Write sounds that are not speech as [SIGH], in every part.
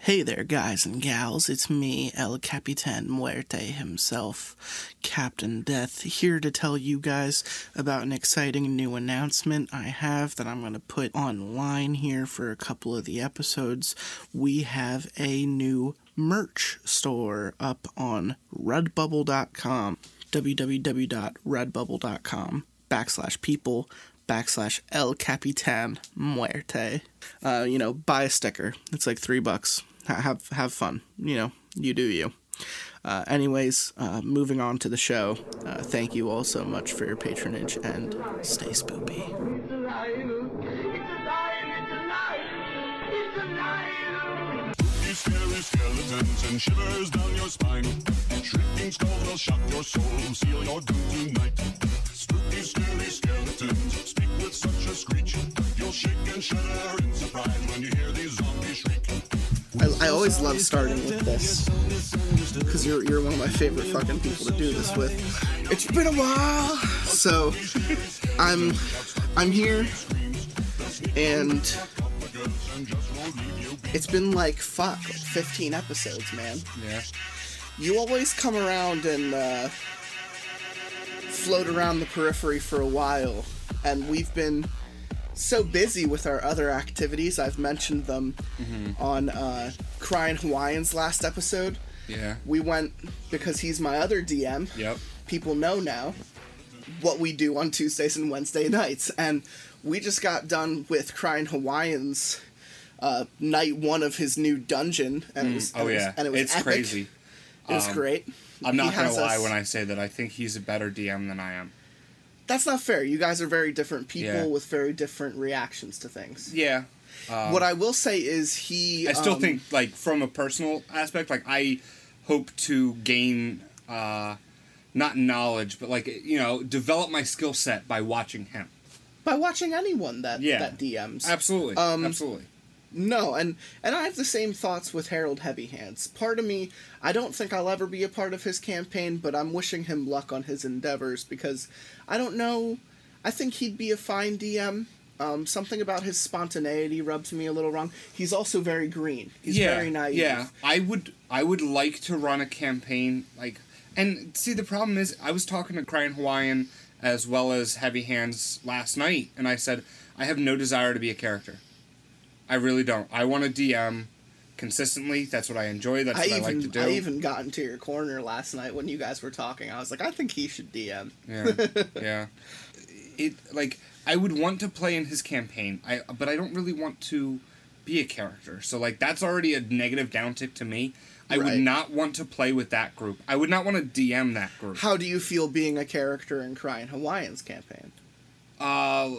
Hey there, guys and gals. It's me, El Capitan Muerte himself, Captain Death, here to tell you guys about an exciting new announcement I have that I'm going to put online here for a couple of the episodes. We have a new merch store up on redbubble.com, www.redbubble.com backslash people backslash El Capitan Muerte. Uh, you know, buy a sticker. It's like three bucks. Ha- have have fun. You know, you do you. Uh, anyways, uh, moving on to the show. Uh, thank you all so much for your patronage and stay spoopy. With such a screech. You'll shake and shudder in surprise when you hear these zombies shriek. I, I always love starting with this because you're you're one of my favorite fucking people to do this with. It's been a while, so I'm I'm here, and it's been like fuck, 15 episodes, man. Yeah. You always come around and uh, float around the periphery for a while, and we've been so busy with our other activities. I've mentioned them on uh, Crying Hawaiians last episode. Yeah. We went because he's my other DM. Yep. People know now what we do on Tuesdays and Wednesday nights, and we just got done with Crying Hawaiians. Uh, night one of his new dungeon, and it was, Oh it was- yeah. and it was it's epic. crazy. It was Um, great. I'm He not gonna lie us- when I say that I think he's a better DM than I am. That's not fair. You guys are very different people Yeah. with very different reactions to things. Yeah. what I will say is he. I still um, think like from a personal aspect, like I hope to gain uh not knowledge, but like you know, develop my skill set by watching him. by watching anyone that Yeah. that DMs. Absolutely. Um, Absolutely. No, and and I have the same thoughts with Harold Heavy Hands. Part of me, I don't think I'll ever be a part of his campaign, but I'm wishing him luck on his endeavors because I don't know. I think he'd be a fine DM. Um, something about his spontaneity rubs me a little wrong. He's also very green. He's yeah, very naive. Yeah, I would. I would like to run a campaign like, and see the problem is I was talking to Crying Hawaiian as well as Heavy Hands last night, and I said I have no desire to be a character. I really don't. I want to DM consistently. That's what I enjoy. That's I what I, even like to do. I even got into your corner last night when you guys were talking. I was like, I think he should DM. Yeah, yeah. It like I would want to play in his campaign. I but I don't really want to be a character. So like that's already a negative downtick to me. I Right. would not want to play with that group. I would not want to DM that group. How do you feel being a character in Crying Hawaiians campaign? Uh,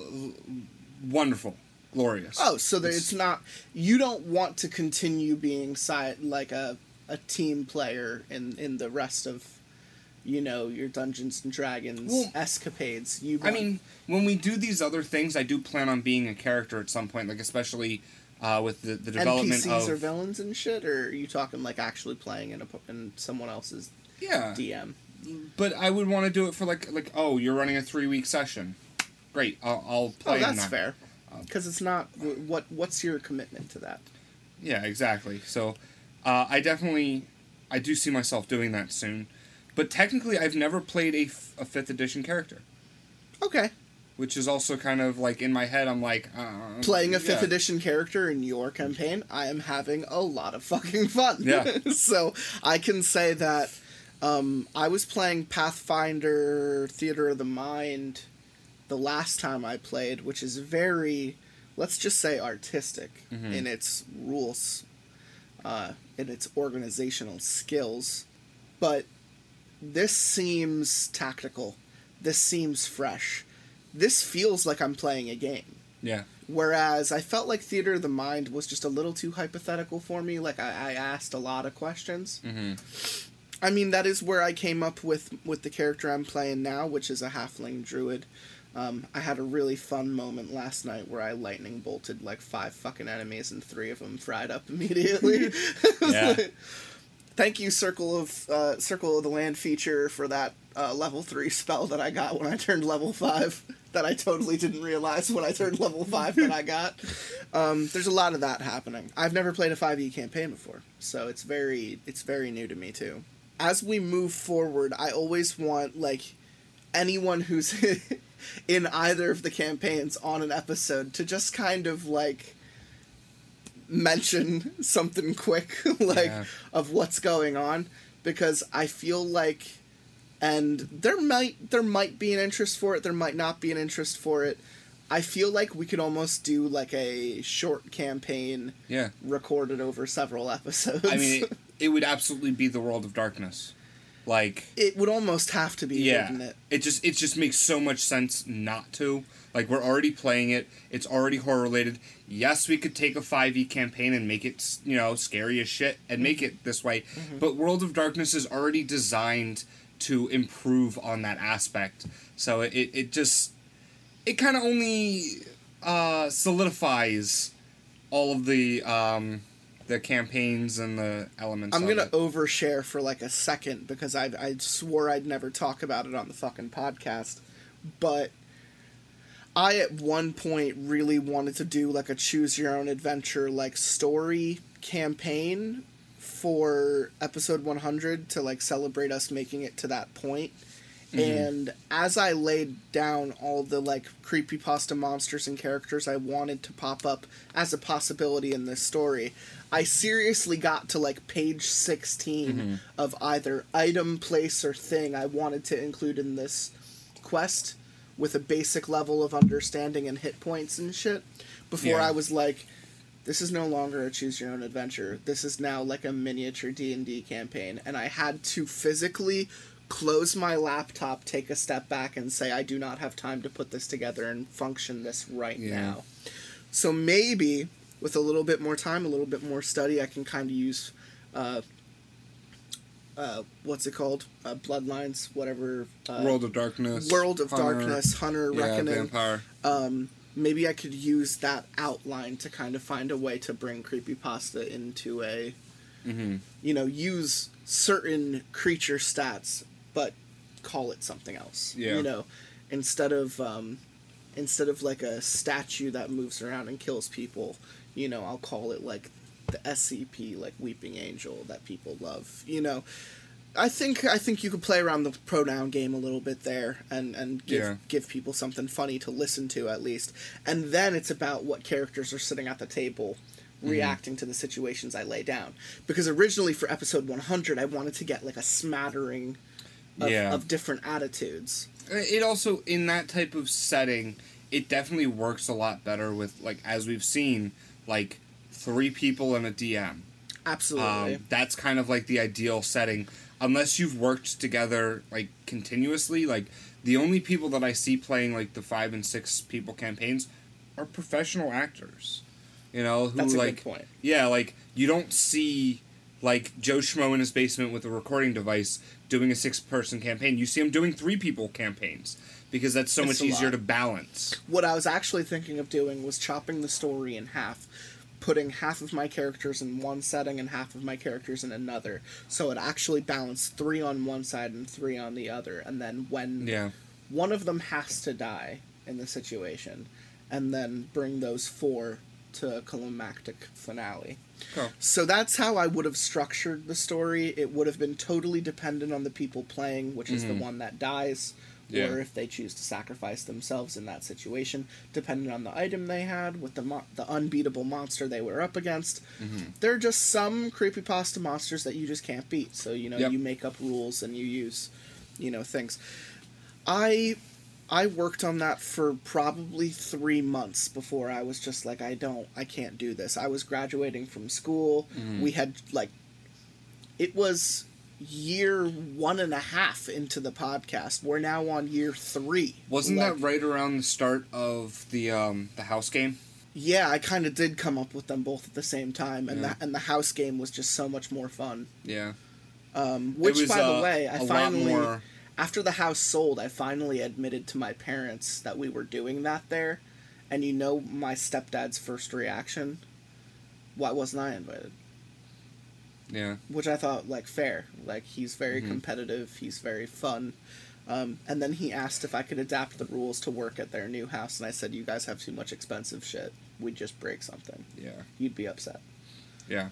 wonderful, glorious. Oh, so that it's not you don't want to continue being like a a team player in in the rest of you know your Dungeons and Dragons Well, escapades. You I mean, when we do these other things, I do plan on being a character at some point. Like especially uh, with the the development NPCs of or villains and shit, or are you talking like actually playing in a in someone else's yeah. DM? But I would want to do it for like like oh you're running a three week session, great. I'll, I'll play. Oh, in that's that. fair. Because it's not what what's your commitment to that? Yeah, exactly. So, uh, I definitely, I do see myself doing that soon. But technically, I've never played a, f- a fifth edition character, Okay, which is also kind of like in my head. I'm like uh, playing a fifth yeah. edition character in your campaign, I am having a lot of fucking fun. Yeah. [LAUGHS] so I can say that um, I was playing Pathfinder Theater of the Mind the last time I played, which is very, let's just say, artistic Mm-hmm. in its rules, uh, in its organizational skills. But this seems tactical. This seems fresh. This feels like I'm playing a game. Yeah, Whereas I felt like Theater of the Mind was just a little too hypothetical for me. Like I, I asked a lot of questions. hmm I mean, that is where I came up with with the character I'm playing now, which is a halfling druid. Um, I had a really fun moment last night where I lightning bolted like five fucking enemies and three of them fried up [LAUGHS] immediately. [LAUGHS] Yeah. [LAUGHS] Thank you, Circle of uh, Circle of the Land feature for that uh, level three spell that I got when I turned level five. that I totally didn't realize when I turned level five that I got. Um, there's a lot of that happening. I've never played a 5e campaign before, so it's very it's very new to me too. As we move forward, I always want like anyone who's in either of the campaigns on an episode to just kind of like mention [LAUGHS] something quick [LAUGHS] like Yeah. of what's going on because I feel like and there might there might be an interest for it there might not be an interest for it I feel like we could almost do like a short campaign Yeah. recorded over several [LAUGHS] episodes I mean, it, it would absolutely be the World of Darkness. Like, it would almost have to be yeah, wouldn't it it just it just makes so much sense not to. Like, we're already playing it. It's already horror related. Yes, we could take a 5e campaign and make it, you know, scary as shit and make it this way. But World of Darkness is already designed to improve on that aspect. So it, it just it kind of only uh, solidifies all of the um, the campaigns and the elements. I'm gonna it. overshare for like a second because I I swore I'd never talk about it on the fucking podcast, but I at one point really wanted to do like a choose your own adventure like story campaign for episode 100 to like celebrate us making it to that point. Mm-hmm. And as I laid down all the like creepypasta monsters and characters I wanted to pop up as a possibility in this story, I seriously got to like page 16 mm-hmm. of either item, place, or thing I wanted to include in this quest with a basic level of understanding and hit points and shit before Yeah. I was like this is no longer a choose your own adventure. This is now like a miniature D&D campaign and I had to physically close my laptop, take a step back and say I do not have time to put this together and function this right Yeah. now. So maybe with a little bit more time, a little bit more study, I can kind of use uh uh, what's it called? Uh, Bloodlines, whatever. Uh, World of Darkness. World of Hunter, Darkness, Hunter, yeah, Reckoning. Vampire. Um, maybe I could use that outline to kind of find a way to bring creepypasta into a, hmm you know, use certain creature stats, but call it something else. Yeah. You know, instead of um, instead of like a statue that moves around and kills people, you know, I'll call it like the SCP, like Weeping Angel that people love. You know, I think I think you could play around the pronoun game a little bit there and and give Yeah. give people something funny to listen to at least. And then it's about what characters are sitting at the table Mm-hmm. reacting to the situations I lay down. Because originally for episode 100 I wanted to get like a smattering of, Yeah. of different attitudes. It also in that type of setting, it definitely works a lot better with like as we've seen, like three people and a DM. Absolutely. Um, that's kind of like the ideal setting. Unless you've worked together like continuously, like the only people that I see playing like the five and six people campaigns are professional actors. You know, who That's a like good point. yeah, like you don't see like Joe Schmo in his basement with a recording device doing a six person campaign. You see him doing three people campaigns because that's so It's much easier to balance. What I was actually thinking of doing was chopping the story in half, putting half of my characters in one setting and half of my characters in another, so it actually balanced three on one side and three on the other. And then when Yeah. one of them has to die in the situation, and then bring those four to a climactic finale. Cool. So that's how I would have structured the story. It would have been totally dependent on the people playing, which is the one that dies, Mm-hmm. Yeah. or if they choose to sacrifice themselves in that situation, depending on the item they had with the mo- the unbeatable monster they were up against. Mm-hmm. There are just some creepypasta monsters that you just can't beat. So you know Yep. you make up rules and you use, you know, things. I I worked on that for probably three months before I was just like, I don't, I can't do this. I was graduating from school. Mm-hmm. We had like, it was year one and a half into the podcast. We're now on year three. Wasn't Like, that right around the start of the um the house game? Yeah, I kind of did come up with them both at the same time, and Yeah. that and the house game was just so much more fun. Yeah. Um, which, was, by uh, the way, I finally. more after the house sold, I finally admitted to my parents that we were doing that there. And you know my stepdad's first reaction? Why wasn't I invited? Yeah. Which I thought like fair. Like he's very Mhm. competitive, he's very fun. Um, and then he asked if I could adapt the rules to work at their new house, and I said, "You guys have too much expensive shit. We'd just break something. Yeah. You'd be upset." Yeah.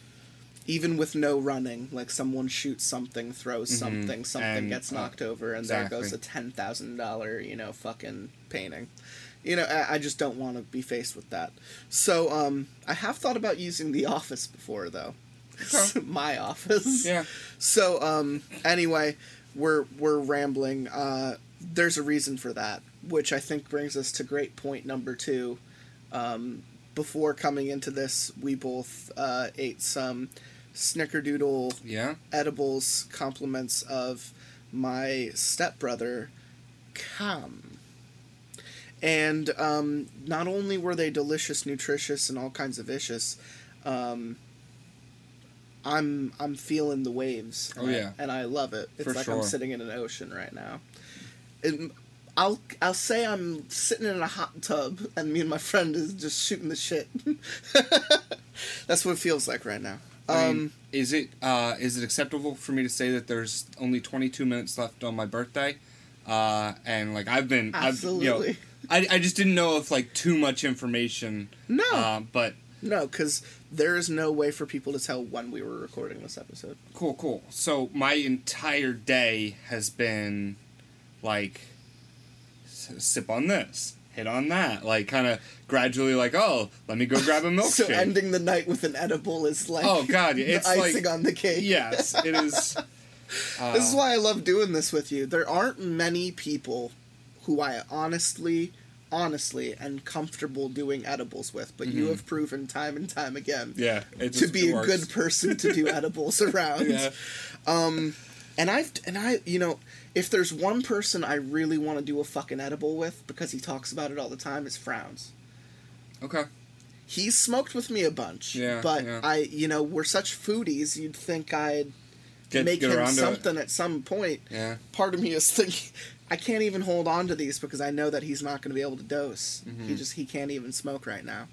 Even with no running, like someone shoots something, throws Mhm. something, something And, gets uh, knocked over, and there goes a ten thousand dollar, you know, fucking painting. You know, I, I just don't want to be faced with that. So, um, I have thought about using the [LAUGHS] office before, though. [LAUGHS] My office. Yeah. So, um, anyway, we're we're rambling. Uh, there's a reason for that, which I think brings us to great point number two. Um, before coming into this, we both uh, ate some snickerdoodle Yeah. edibles, compliments of my stepbrother, Cam. And um, not only were they delicious, nutritious, and all kinds of vicious, um, I'm I'm feeling the waves. Oh, and I- yeah. and I love it. It's For like I'm sitting in an ocean right now. And I'll I'll say I'm sitting in a hot tub, and me and my friend is just shooting the shit. [LAUGHS] That's what it feels like right now. I Um, mean, is it uh, is it acceptable for me to say that there's only 22 minutes left on my birthday? Uh, and like I've been, I've, you know, Absolutely. I, I just didn't know if like too much information. No. Uh, but No, because there is no way for people to tell when we were recording this episode. cool, cool. So my entire day has been like sip on this, hit on that, like kind of gradually like oh let me go grab a [LAUGHS] milkshake. So ending the night with an edible is like Oh, God, it's icing like- on the cake. yes, it is. [LAUGHS] Uh, This is why I love doing this with you. There aren't many people who I honestly, honestly, and comfortable doing edibles with, but you have proven time and time again Mm-hmm. yeah, it to be a works. good person to do [LAUGHS] edibles around. Yeah. And I've and I you know if there's one person I really want to do a fucking edible with because he talks about it all the time is Frowns. Okay. He's smoked with me a bunch, Yeah, but yeah. I you know we're such foodies. You'd think I'd Get, make get him around to it. something at some point. Yeah. Part of me is thinking I can't even hold on to these because I know that he's not going to be able to dose. Mm-hmm. He just he can't even smoke right now.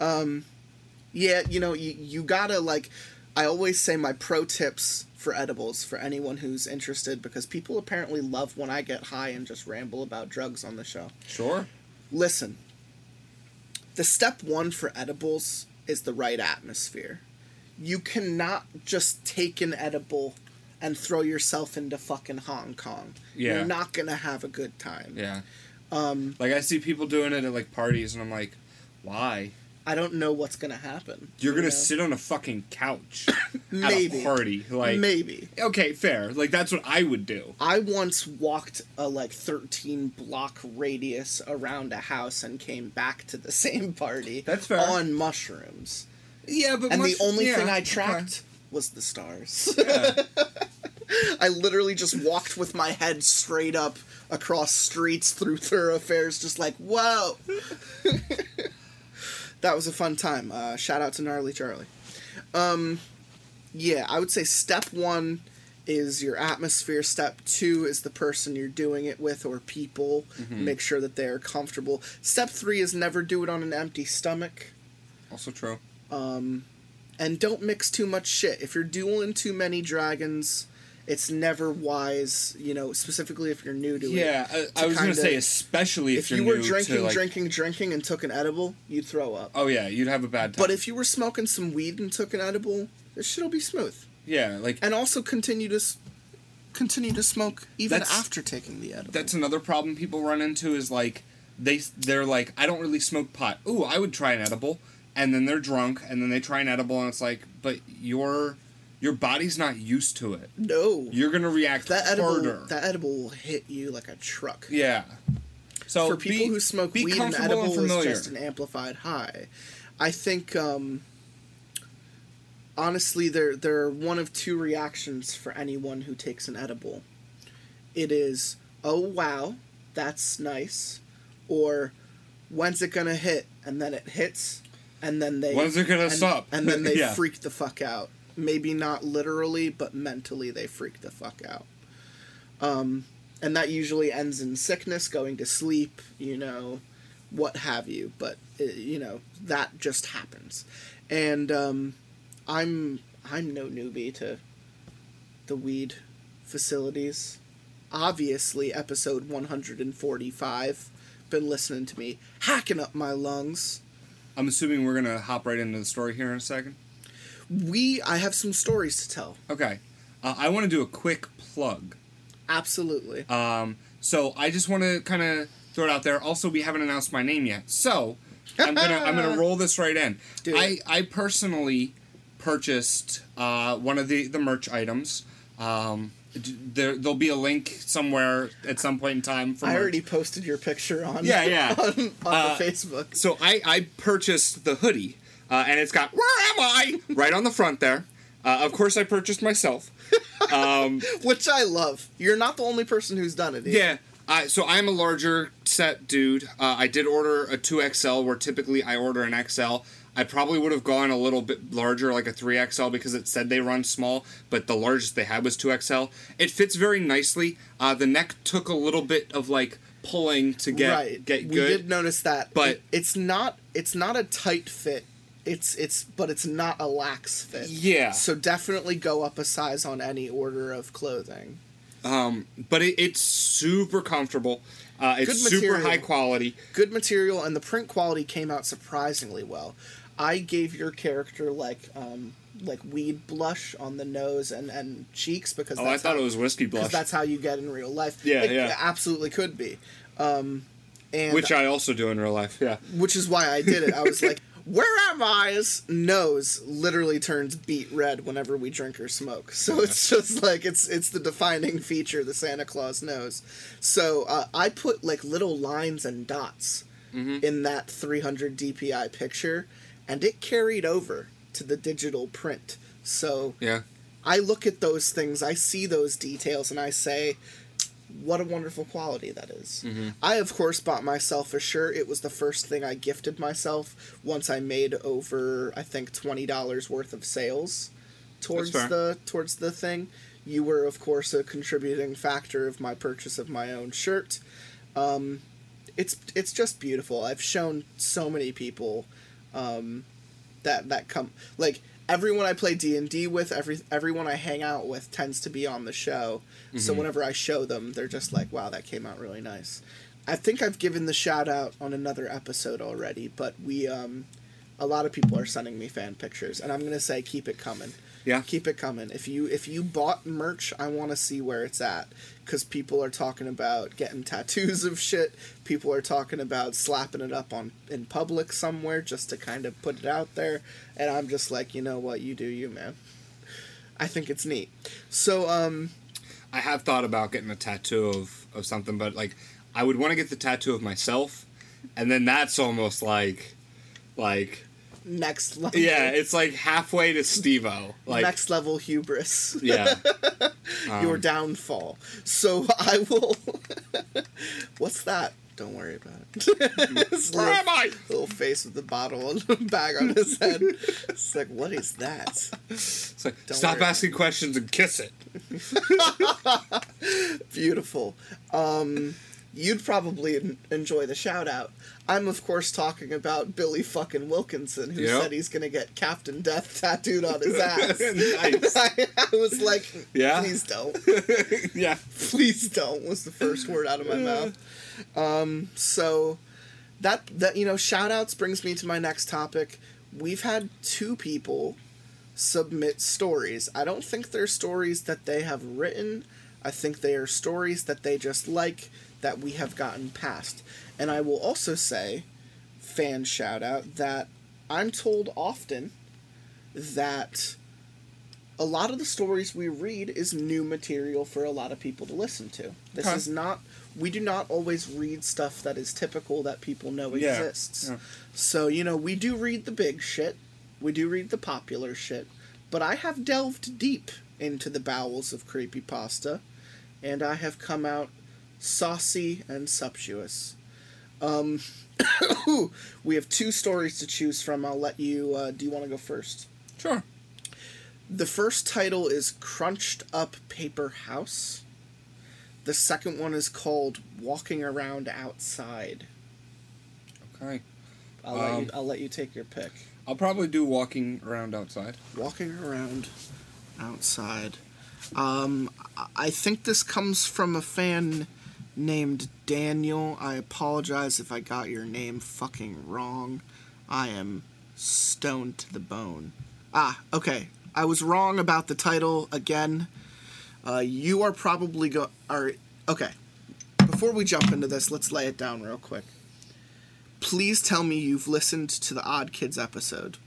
Um, yeah, you know you you gotta like. I always say my pro tips for edibles for anyone who's interested because people apparently love when I get high and just ramble about drugs on the show. Sure. Listen, the step one for edibles is the right atmosphere. You cannot just take an edible and throw yourself into fucking Hong Kong. Yeah. You're not gonna have a good time. Yeah. Um, Like I see people doing it at like parties, and I'm like, why? I don't know what's gonna happen. You're you gonna know? sit on a fucking couch Maybe. [COUGHS] at a party. Like, Maybe. okay, fair. Like that's what I would do. I once walked a like 13 block radius around a house and came back to the [LAUGHS] same party. That's fair. On mushrooms. Yeah, but And much- the only yeah, thing I okay. Was the stars. Yeah. [LAUGHS] I literally just walked with my head straight up across streets through thoroughfares, just like, whoa. [LAUGHS] that was a fun time. Uh, shout out to Gnarly Charlie. Um, yeah, I would say step one is your atmosphere. Step two is the person you're doing it with or people. Make sure that they are comfortable. Step three is never do it on an empty stomach. also true. And don't mix too much shit. If you're dueling too many dragons, it's never wise, you know, specifically if you're new to it. Yeah, I, I was gonna say especially if, If you were drinking, to, like, drinking, drinking, and took an edible, you'd throw up. Oh yeah, you'd have a bad time. But if you were smoking some weed and took an edible, this shit'll be smooth. yeah, like And also continue to s- continue to smoke even after taking the edible. that's another problem people run into is like they they're like I don't really smoke pot. Ooh, I would try an edible, and then they're drunk, and then they try an edible, and it's like, but your your body's not used to it. no. You're gonna react that edible harder. that edible will hit you like a truck. yeah. So for people be- who smoke weed, an edible is just an amplified high. I think, um, honestly, there there are one of two reactions for anyone who takes an edible. It is, oh wow, that's nice, or when's it gonna hit? And then it hits, and then they When's it gonna and, stop? And then they [LAUGHS] Yeah. freak the fuck out. Maybe not literally, but mentally they freak the fuck out. Um, and that usually ends in sickness, going to sleep, you know, what have you. But uh, you know that just happens, and um, I'm I'm no newbie to the weed facilities. obviously episode 145. Been listening to me hacking up my lungs. I'm assuming we're gonna hop right into the story here in a second. We, I have some stories to tell. Okay. Uh, I want to do a quick plug. Absolutely. Um, so I just want to kind of throw it out there. Also, we haven't announced my name yet, so I'm gonna I'm gonna [LAUGHS] roll this right in. I I personally purchased uh, one of the the merch items. Um, there there'll be a link somewhere at some point in time. For I already posted your picture on Yeah, yeah. [LAUGHS] on, on Uh, the Facebook. So I, I purchased the hoodie, uh, and it's got "Where am I?" right on the front there. Uh, of course, I purchased myself. [LAUGHS] Um, Which I love. You're not the only person who's done it. either. yeah. I, so I'm a larger set dude. Uh, I did order a 2XL, where typically I order an XL. I probably would have gone a little bit larger, like a 3XL, because it said they run small, but the largest they had was 2XL. It fits very nicely. Uh, the neck took a little bit of like pulling to get right. get we did notice that, but- it- it's not it's not a tight fit. It's it's but it's not a lax fit. Yeah. So definitely go up a size on any order of clothing. Um, but it, it's super comfortable. Uh, it's Good super high quality. Good material and the print quality came out surprisingly well. I gave your character like um like weed blush on the nose and and cheeks because Oh, I thought how, it was whiskey blush, that's how you get in real life. Yeah, it yeah. absolutely could be. Um, and which I also do in real life. Yeah. which is why I did it. I was like, [LAUGHS] "Where am I's nose literally turns beet red whenever we drink or smoke." So it's just like it's it's the defining feature, the Santa Claus nose. So uh, I put like little lines and dots in that 300 DPI picture, and it carried over to the digital print. So Yeah. I look at those things, I see those details, and I say, what a wonderful quality that is. I, of course, bought myself a shirt. It was the first thing I gifted myself once I made over, I think, twenty dollars worth of sales towards the towards the thing. You were, of course, a contributing factor of my purchase of my own shirt. Um, it's it's just beautiful. I've shown so many people um, that that come like everyone I play D and D with, every everyone I hang out with tends to be on the show. So whenever I show them, they're just like, "Wow, that came out really nice." I think I've given the shout out on another episode already, but we um, a lot of people are sending me fan pictures, and I'm gonna say keep it coming. Yeah. Keep it coming. If you if you bought merch, I want to see where it's at because people are talking about getting tattoos of shit. People are talking about slapping it up on in public somewhere just to kind of put it out there, and I'm just like, you know what, you do you, man. I think it's neat. So um, I have thought about getting a tattoo of, of something, but like I would want to get the tattoo of myself, and then that's almost like like next level. yeah, it's like halfway to Stevo. Like next level hubris. yeah. [LAUGHS] Your Um, downfall. So I will. [LAUGHS] What's that? Don't worry about it. [LAUGHS] His Where little, am I? little face with the bottle and the bag on his head. It's like, what is that? It's like, Don't stop asking questions and kiss it. Beautiful. Um, you'd probably enjoy the shout out. I'm, of course, talking about Billy fucking Wilkinson, who Yep. said he's going to get Captain Death tattooed on his [LAUGHS] ass. Nice. I, [LAUGHS] I was like, Yeah? please don't. [LAUGHS] yeah. please don't was the first word out of my mouth um so that that you know shout outs brings me to my next topic we've had two people submit stories i don't think they're stories that they have written i think they are stories that they just like that we have gotten past and i will also say fan shout out that i'm told often that a lot of the stories we read is new material for a lot of people to listen to. This is not we do not always read stuff that is typical that people know Yeah. exists. Yeah. So, you know, we do read the big shit. We do read the popular shit, but I have delved deep into the bowels of creepypasta and I have come out saucy and sumptuous. Um [COUGHS] we have two stories to choose from. I'll let you uh, do you want to go first? Sure. The first title is Crunched Up Paper House. The second one is called Walking Around Outside. Okay. I'll, let, you, Um, I'll let you take your pick. I'll probably do walking around outside. Walking Around Outside. Um, I think this comes from a fan named Daniel. I apologize if I got your name fucking wrong. I am stoned to the bone. Ah, okay. I was wrong about the title again. Uh, you are probably go. Are okay. Before we jump into this, let's lay it down real quick. Please tell me you've listened to the Odd Kids episode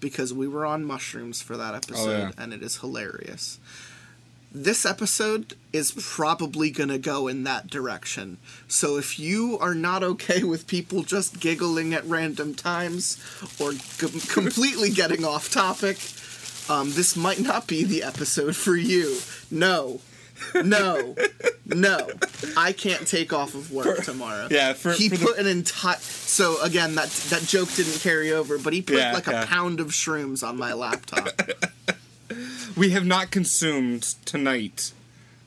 because we were on mushrooms for that episode yeah. and it is hilarious. This episode is probably going to go in that direction. So if you are not okay with people just giggling at random times or com- [LAUGHS] completely getting off topic, um, this might not be the episode for you. No. No. No. I can't take off of work tomorrow. yeah, for- he for the- put an entire. So again, that that joke didn't carry over, but he put Yeah, like a pound of shrooms on my laptop. [LAUGHS] We have not consumed tonight.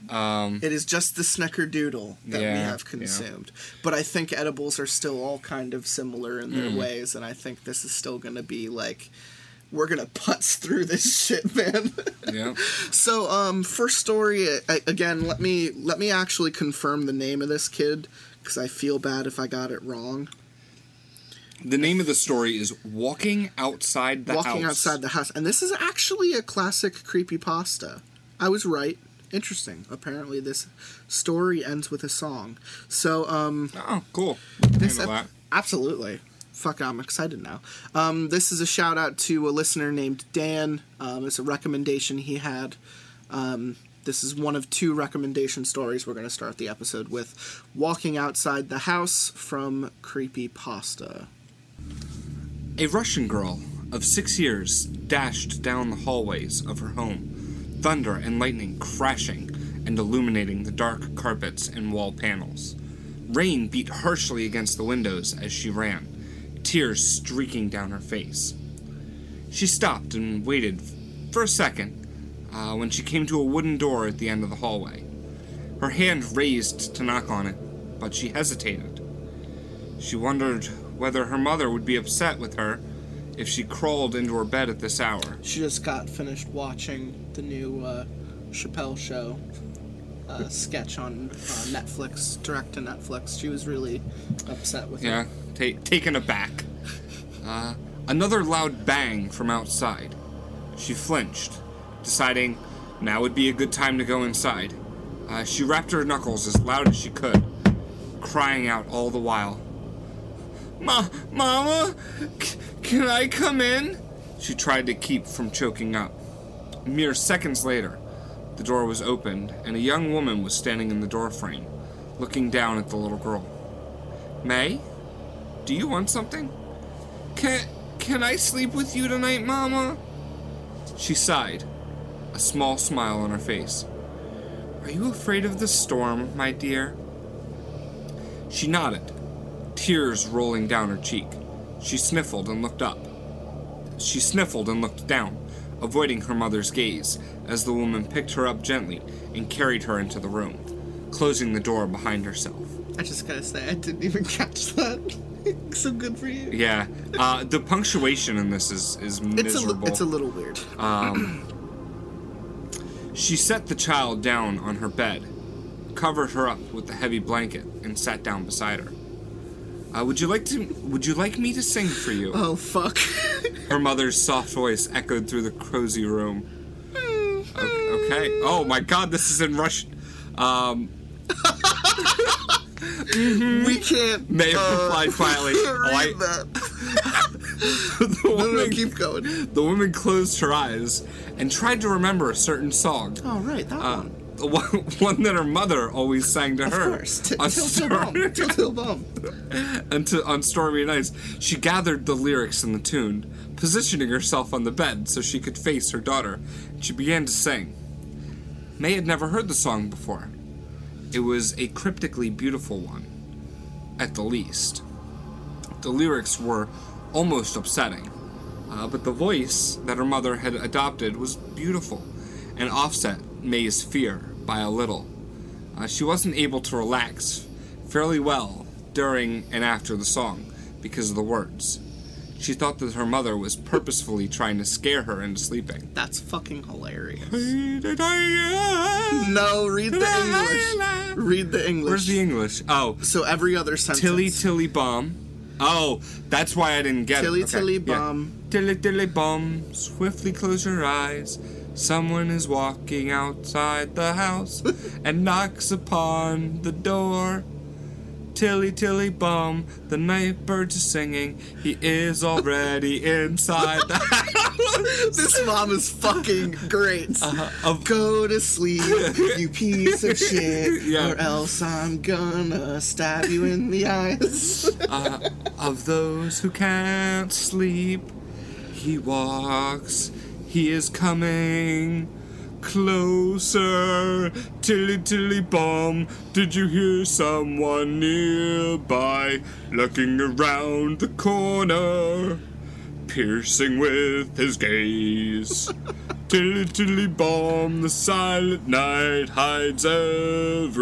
it is just the snickerdoodle that we Yeah, have yeah. consumed. But I think edibles are still all kind of similar in Mm. their ways, and I think this is still going to be like. We're gonna [LAUGHS] putz through this shit, man. Yeah. [LAUGHS] So, um, first story a- again. Let me let me actually confirm the name of this kid because I feel bad if I got it wrong. The name of the story is Walking Outside the Walking House. outside the house, and this is actually a classic creepy pasta. I was right. Interesting. Apparently, this story ends with a song. So, um, Oh, cool. this ep- absolutely. Fuck, I'm excited now. Um, this is a shout out to a listener named Dan. Um, it's a recommendation he had. Um, this is one of two recommendation stories we're going to start the episode with. Walking outside the house from Creepy Pasta. A Russian girl of six years dashed down the hallways of her home, thunder and lightning crashing and illuminating the dark carpets and wall panels. Rain beat harshly against the windows as she ran, tears streaking down her face. She stopped and waited for a second uh, when she came to a wooden door at the end of the hallway. Her hand raised to knock on it, but she hesitated. She wondered whether her mother would be upset with her if she crawled into her bed at this hour. She just got finished watching the new uh, Chappelle show uh, sketch on uh, Netflix, direct to Netflix. She was really upset with Yeah, ta- taken aback. Uh, another loud bang from outside. She flinched, deciding now would be a good time to go inside. Uh, she rapped her knuckles as loud as she could, crying out all the while. Ma, Mama, c- can I come in? She tried to keep from choking up. Mere seconds later, the door was opened, and a young woman was standing in the doorframe, looking down at the little girl. May, do you want something? Can can I sleep with you tonight, Mama? She sighed, a small smile on her face. Are you afraid of the storm, my dear? She nodded, tears rolling down her cheek. She sniffled and looked up. She sniffled and looked down, avoiding her mother's gaze as the woman picked her up gently and carried her into the room, closing the door behind herself. I just gotta say, I didn't even catch that. [LAUGHS] so good for you. Yeah, uh, the punctuation in this is is It's a, miserable. it's a little weird. Um, She set the child down on her bed, covered her up with the heavy blanket, and sat down beside her. Uh, would you like to? Would you like me to sing for you? oh, fuck. [LAUGHS] Her mother's soft voice echoed through the cozy room. Okay. Oh my God, this is in Russian. Um, [LAUGHS] we can't. May have uh, replied [LAUGHS] quietly. "Oh, I- that. the, No, no, woman, keep going. the woman closed her eyes and tried to remember a certain song. Oh, right, that Uh, one. One, one that her mother always sang to Of her. course. T- on, Till Till Bum. Till Till Bum. [LAUGHS] and to, on stormy nights. She gathered the lyrics and the tune, positioning herself on the bed so she could face her daughter. She began to sing. May had never heard the song before. It was a cryptically beautiful one, at the least. The lyrics were almost upsetting, uh, but the voice that her mother had adopted was beautiful and offset May's fear by a little. Uh, she wasn't able to relax fairly well during and after the song because of the words. She thought that her mother was purposefully trying to scare her into sleeping. That's fucking hilarious. No, read the English. Read the English. Where's the English? Oh, so every other sentence. tilly tilly bomb. Oh, that's why I didn't get Tilly it. Okay, tilly yeah. bomb. Tilly tilly bomb. Swiftly close your eyes. Someone is walking outside the house and knocks upon the door. Tilly tilly bum, the night birds are singing. He is already inside the house. This mom is fucking great. Of- Go to sleep, you piece of shit, Yeah. or else I'm gonna stab you in the eyes. uh, of those who can't sleep, he walks. He is coming closer. Tilly tilly bomb. Did you hear someone nearby looking around the corner? Piercing with his gaze. [LAUGHS] tilly tilly bomb, the silent night hides everything.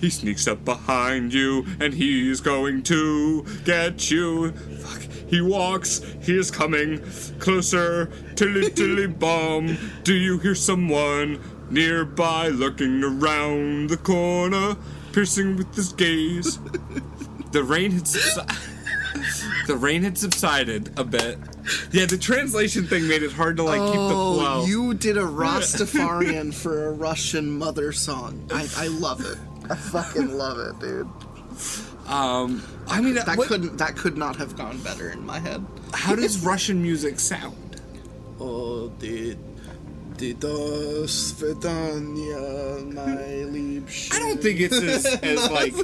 He sneaks up behind you and he's going to get you. Fuck. He walks, he is coming closer. Tilly tilly [LAUGHS] bomb. Do you hear someone nearby looking around the corner, piercing with his gaze? The rain had subsided. [LAUGHS] The rain had subsided a bit. Yeah, the translation thing made it hard to like keep the oh, flow. Oh, you did a [LAUGHS] Rastafarian for a Russian mother song. I, I love it. I fucking love it, dude. Um, I mean, That what- couldn't that could not have gone better in my head. how does Russian music sound? Oh, did did das my Liebchen. I don't think it's as, [LAUGHS] as like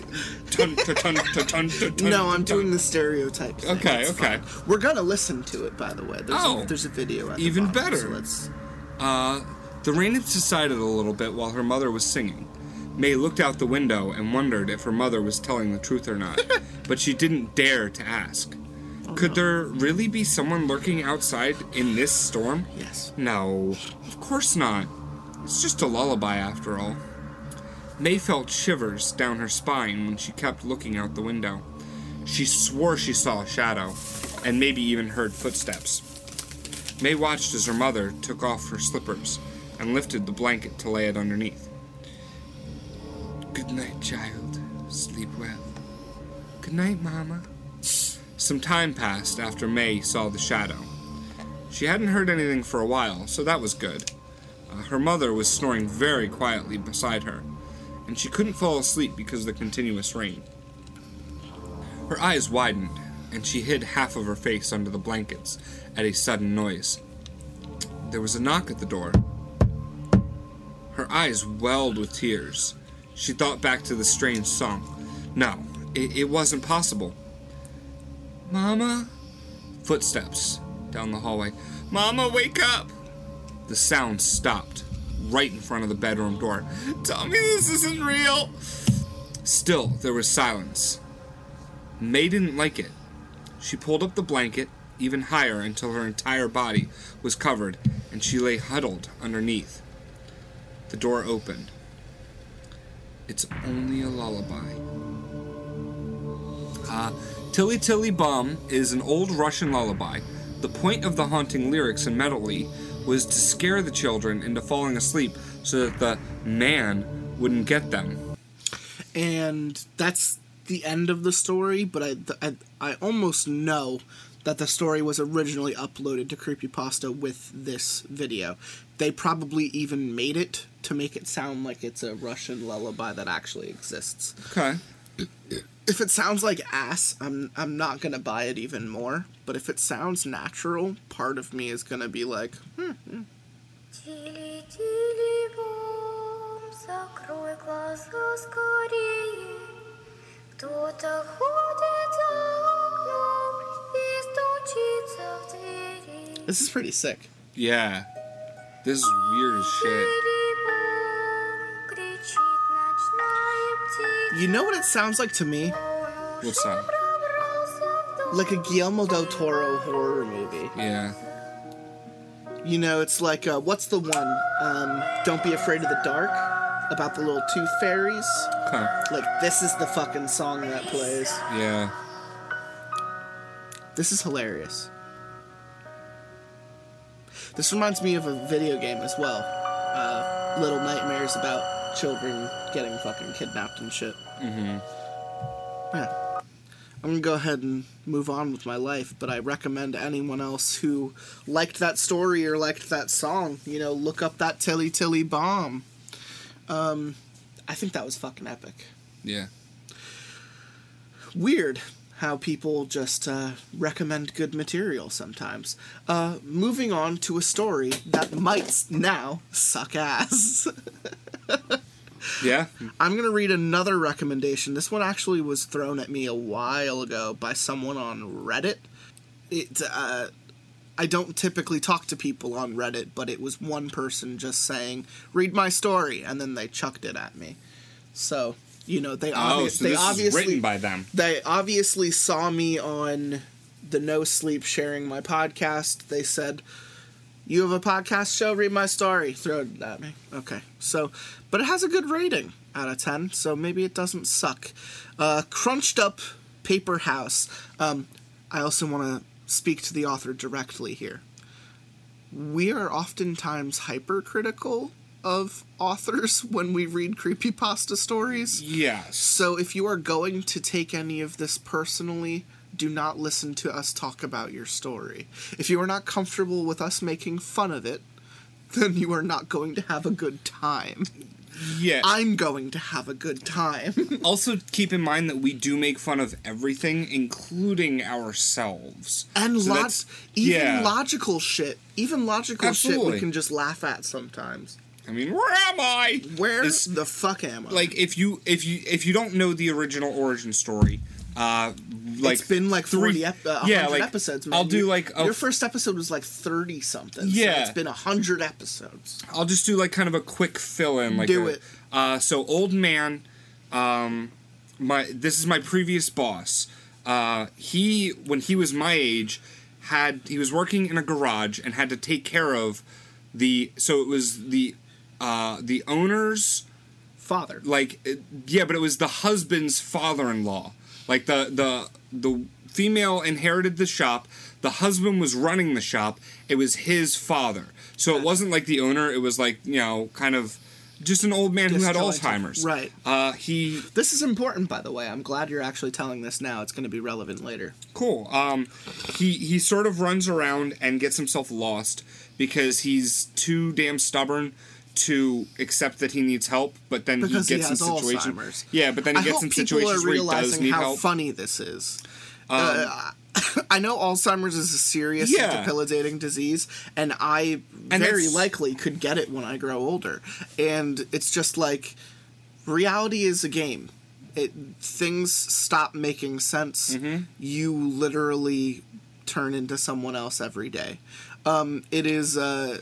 tun tun tun tun tun tun. tun, No, I'm tun. doing the stereotype. Thing. Okay, It's okay. fine. We're gonna listen to it, by the way. There's, Oh. a, there's a video. At the Even bottom, better. So let's. Uh, the rain had subsided a little bit while her mother was singing. May looked out the window and wondered if her mother was telling the truth or not, [LAUGHS] but she didn't dare to ask. Oh, Could there really be someone lurking outside in this storm? Yes. No, of course not. It's just a lullaby after all. May felt shivers down her spine when she kept looking out the window. She swore she saw a shadow, and maybe even heard footsteps. May watched as her mother took off her slippers and lifted the blanket to lay it underneath. Good night, child. Sleep well. Good night, Mama. Some time passed after May saw the shadow. She hadn't heard anything for a while, so that was good. Uh, her mother was snoring very quietly beside her, and she couldn't fall asleep because of the continuous rain. Her eyes widened, and she hid half of her face under the blankets at a sudden noise. There was a knock at the door. Her eyes welled with tears. She thought back to the strange song. No, it, it wasn't possible. Mama? Footsteps down the hallway. Mama, wake up! The sound stopped right in front of the bedroom door. Tell me this isn't real! Still, there was silence. May didn't like it. She pulled up the blanket even higher until her entire body was covered and she lay huddled underneath. The door opened. It's only a lullaby. Uh, Tilly Tilly Bum is an old Russian lullaby. The point of the haunting lyrics in Medley was to scare the children into falling asleep so that the man wouldn't get them. and that's the end of the story. But I, I, I almost know that the story was originally uploaded to Creepypasta with this video. They probably even made it to make it sound like it's a Russian lullaby that actually exists. Okay. [CLEARS THROAT] If it sounds like ass, I'm I'm not gonna buy it even more. But if it sounds natural, part of me is gonna be like, hmm. hmm. This is pretty sick. Yeah. This is weird as shit. You know what it sounds like to me? What's that? Like a Guillermo del Toro horror movie. Yeah. You know, it's like uh, what's the one? Um, Don't be afraid of the dark, about the little tooth fairies. Huh. Like this is the fucking song that plays. Yeah. This is hilarious. This reminds me of a video game as well. Uh, little Nightmares about children getting fucking kidnapped and shit. Mm-hmm. Yeah. I'm gonna go ahead and move on with my life, but I recommend anyone else who liked that story or liked that song, you know, look up that Tilly Tilly Bomb. Um, I think that was fucking epic. Yeah. Weird how people just uh, recommend good material sometimes. Uh, moving on to a story that might now suck ass. [LAUGHS] Yeah. I'm gonna read another recommendation. This one actually was thrown at me a while ago by someone on Reddit. It, uh, I don't typically talk to people on Reddit, but it was one person just saying, "Read my story," and then they chucked it at me. So you know they, obvi- Oh, so they obviously written by them. they obviously saw me on the No Sleep sharing my podcast. They said, "You have a podcast show. Read my story." Throw it at me. Okay, so but it has a good rating out of ten, so maybe it doesn't suck. Uh, crunched up paper house. Um, I also want to speak to the author directly here. We are oftentimes hypercritical of authors [LAUGHS] when we read creepypasta stories. Yes. So if you are going to take any of this personally, do not listen to us talk about your story. If you are not comfortable with us making fun of it, then you are not going to have a good time. Yeah. I'm going to have a good time. [LAUGHS] also keep in mind that we do make fun of everything, including ourselves. and So lots even yeah. logical shit. Even logical shit we can just laugh at sometimes. I mean, where am I? Where the fuck am I? like if you if you if you don't know the original origin story, uh, like it's been like three- 40 ep- uh, 100 yeah, like, episodes. Man. I'll do like a- your first episode was like 30 something. Yeah. so it's been 100 episodes. I'll just do like kind of a quick fill in. Like Do a- it. Uh, so old man, um, my this is my previous boss. Uh, he when he was my age had he was working in a garage and had to take care of the so it was the uh, the owner's Father. like yeah but it was the husband's father-in-law like the the the female inherited the shop the husband was running the shop it was his father so it wasn't like the owner it was like you know kind of just an old man who had alzheimer's Right. uh he This is important, by the way. I'm glad you're actually telling this now. It's going to be relevant later. cool um he he sort of runs around and gets himself lost because he's too damn stubborn to accept that he needs help but then Because he he gets has in situations yeah but then he I gets in situations where he does realizing need how help Um, funny this is. Uh, [LAUGHS] I know Alzheimer's is a serious Yeah. debilitating disease, and I And very likely could get it when I grow older. And it's just like reality is a game. It things stop making sense. Mm-hmm. You literally turn into someone else every day. Um, it is a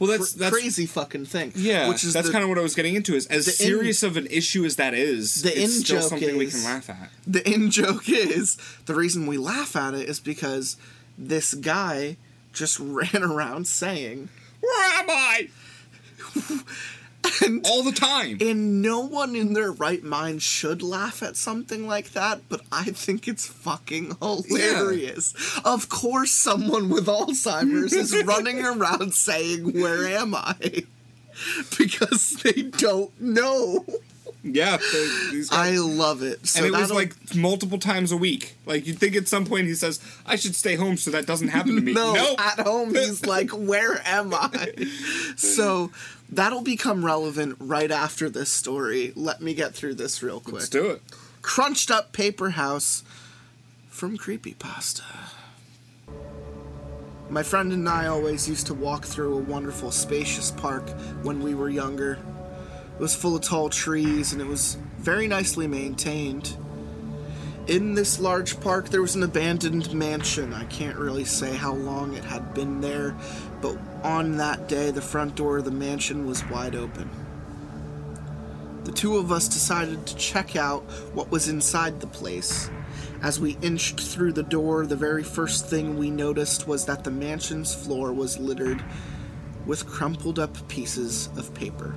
well that's that's crazy fucking thing. Yeah, which is that's the, kind of what I was getting into. Is as the in- serious of an issue as that is, the it's still something we can laugh at. the in joke is the reason we laugh at it is because this guy just [LAUGHS] ran around saying Where am I? [LAUGHS] and [LAUGHS] All the time. and no one in their right mind should laugh at something like that but i think it's fucking hilarious of course someone with alzheimer's is [LAUGHS] running around saying where am i [LAUGHS] because they don't know yeah, they- i love it so and it was like multiple times a week. Like you'd think at some point he says, "I should stay home so that doesn't happen to me." No, Nope. at home he's like, "Where am I?" so that'll become relevant right after this story. Let me get through this real quick. Let's do it. Crunched up paper house from Creepypasta. My friend and I always used to walk through a wonderful, spacious park when we were younger. It was full of tall trees and it was very nicely maintained. In this large park, there was an abandoned mansion. I can't really say how long it had been there, but on that day, the front door of the mansion was wide open. The two of us decided to check out what was inside the place. As we inched through the door, the very first thing we noticed was that the mansion's floor was littered with crumpled up pieces of paper.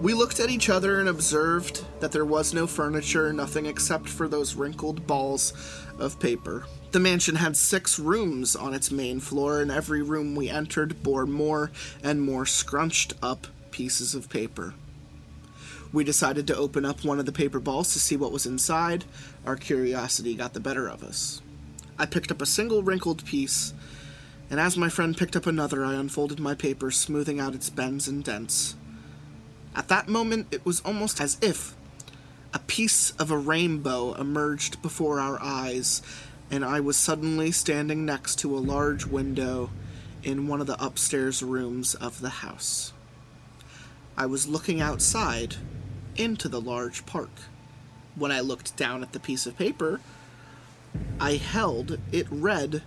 We looked at each other and observed that there was no furniture, nothing except for those wrinkled balls of paper. The mansion had six rooms on its main floor, and every room we entered bore more and more scrunched up pieces of paper. We decided to open up one of the paper balls to see what was inside. Our curiosity got the better of us. I picked up a single wrinkled piece, and as my friend picked up another, I unfolded my paper, smoothing out its bends and dents. At that moment, it was almost as if a piece of a rainbow emerged before our eyes, and I was suddenly standing next to a large window in one of the upstairs rooms of the house. I was looking outside into the large park. When I looked down at the piece of paper I held, it read,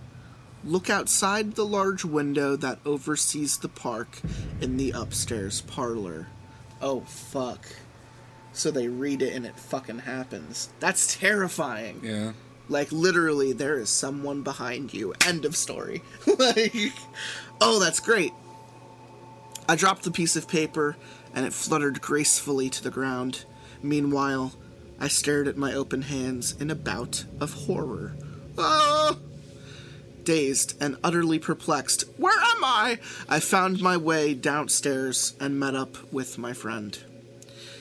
Look outside the large window that oversees the park in the upstairs parlor. Oh, fuck. So they read it and it fucking happens. That's terrifying. Yeah. Like literally, there is someone behind you. End of story. [LAUGHS] like, oh, that's great. I dropped the piece of paper, and it fluttered gracefully to the ground. Meanwhile, I stared at my open hands in a bout of horror. Ah! Dazed and utterly perplexed, where am I? I found my way downstairs and met up with my friend.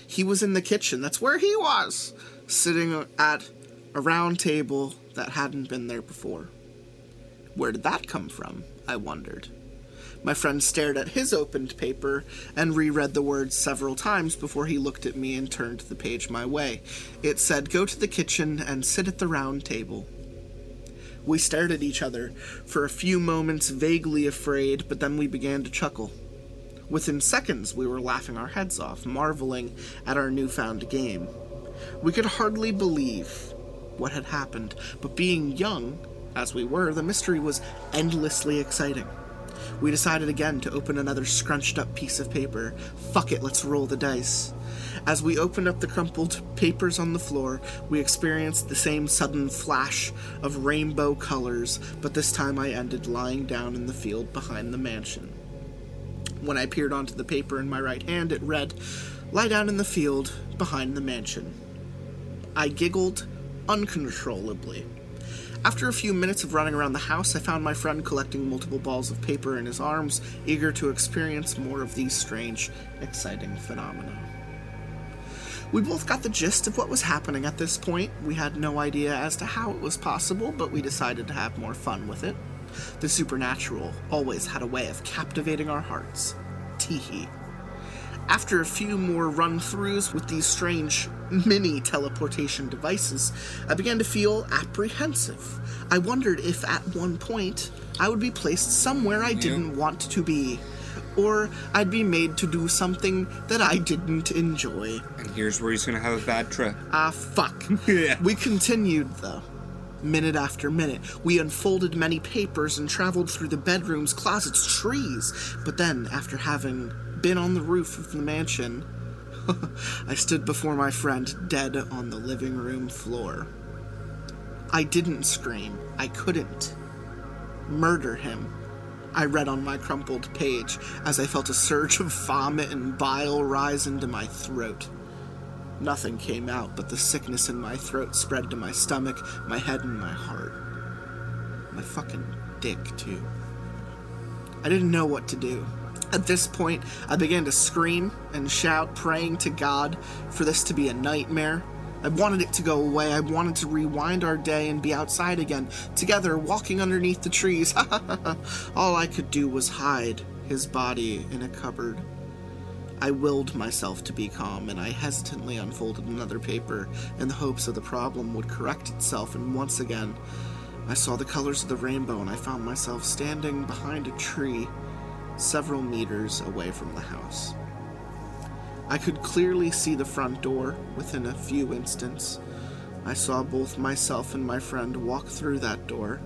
He was in the kitchen. That's where he was, sitting at a round table that hadn't been there before. Where did that come from? I wondered. My friend stared at his opened paper and reread the words several times before he looked at me and turned the page my way. It said, Go to the kitchen and sit at the round table. We stared at each other for a few moments, vaguely afraid, but then we began to chuckle. Within seconds, we were laughing our heads off, marveling at our newfound game. We could hardly believe what had happened, but being young, as we were, the mystery was endlessly exciting. We decided again to open another scrunched up piece of paper. Fuck it, let's roll the dice. As we opened up the crumpled papers on the floor, we experienced the same sudden flash of rainbow colors, but this time I ended lying down in the field behind the mansion. When I peered onto the paper in my right hand, it read, Lie down in the field behind the mansion. I giggled uncontrollably. After a few minutes of running around the house, I found my friend collecting multiple balls of paper in his arms, eager to experience more of these strange, exciting phenomena. We both got the gist of what was happening at this point. We had no idea as to how it was possible, but we decided to have more fun with it. The supernatural always had a way of captivating our hearts. Teehee. After a few more run throughs with these strange mini teleportation devices, I began to feel apprehensive. I wondered if at one point I would be placed somewhere I didn't want to be, or I'd be made to do something that I didn't enjoy. And here's where he's gonna have a bad trip. Ah, fuck. [LAUGHS] Yeah. We continued, though. Minute after minute, we unfolded many papers and traveled through the bedrooms, closets, trees. But then, after having been on the roof of the mansion, [LAUGHS] I stood before my friend dead on the living room floor. I didn't scream. I couldn't. Murder him. I read on my crumpled page as I felt a surge of vomit and bile rise into my throat. Nothing came out, but the sickness in my throat spread to my stomach, my head, and my heart. My fucking dick, too. I didn't know what to do. At this point, I began to scream and shout, praying to God for this to be a nightmare. I wanted it to go away. I wanted to rewind our day and be outside again, together, walking underneath the trees. [LAUGHS] All I could do was hide his body in a cupboard. I willed myself to be calm, and I hesitantly unfolded another paper in the hopes that the problem would correct itself, and once again, I saw the colors of the rainbow, and I found myself standing behind a tree several meters away from the house. I could clearly see the front door within a few instants. I saw both myself and my friend walk through that door.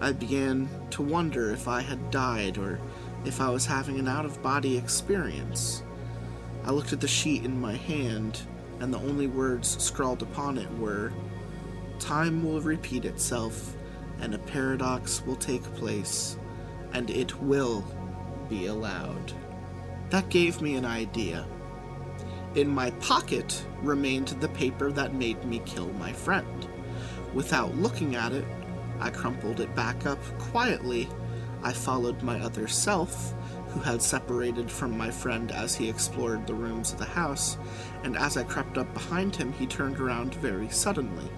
I began to wonder if I had died or if I was having an out of body experience. I looked at the sheet in my hand, and the only words scrawled upon it were Time will repeat itself, and a paradox will take place, and it will be allowed. That gave me an idea. In my pocket remained the paper that made me kill my friend. Without looking at it, I crumpled it back up quietly. I followed my other self, who had separated from my friend as he explored the rooms of the house, and as I crept up behind him, he turned around very suddenly.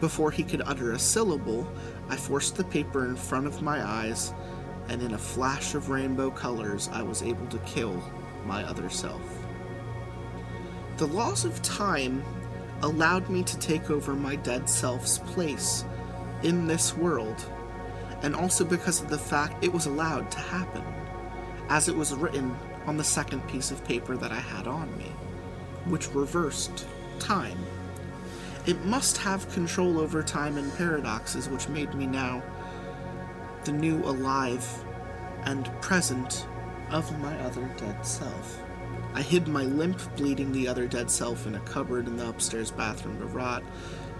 Before he could utter a syllable, I forced the paper in front of my eyes, and in a flash of rainbow colors, I was able to kill my other self. The laws of time allowed me to take over my dead self's place in this world, and also because of the fact it was allowed to happen, as it was written on the second piece of paper that I had on me, which reversed time. It must have control over time and paradoxes, which made me now the new alive and present of my other dead self. I hid my limp, bleeding the other dead self in a cupboard in the upstairs bathroom to rot.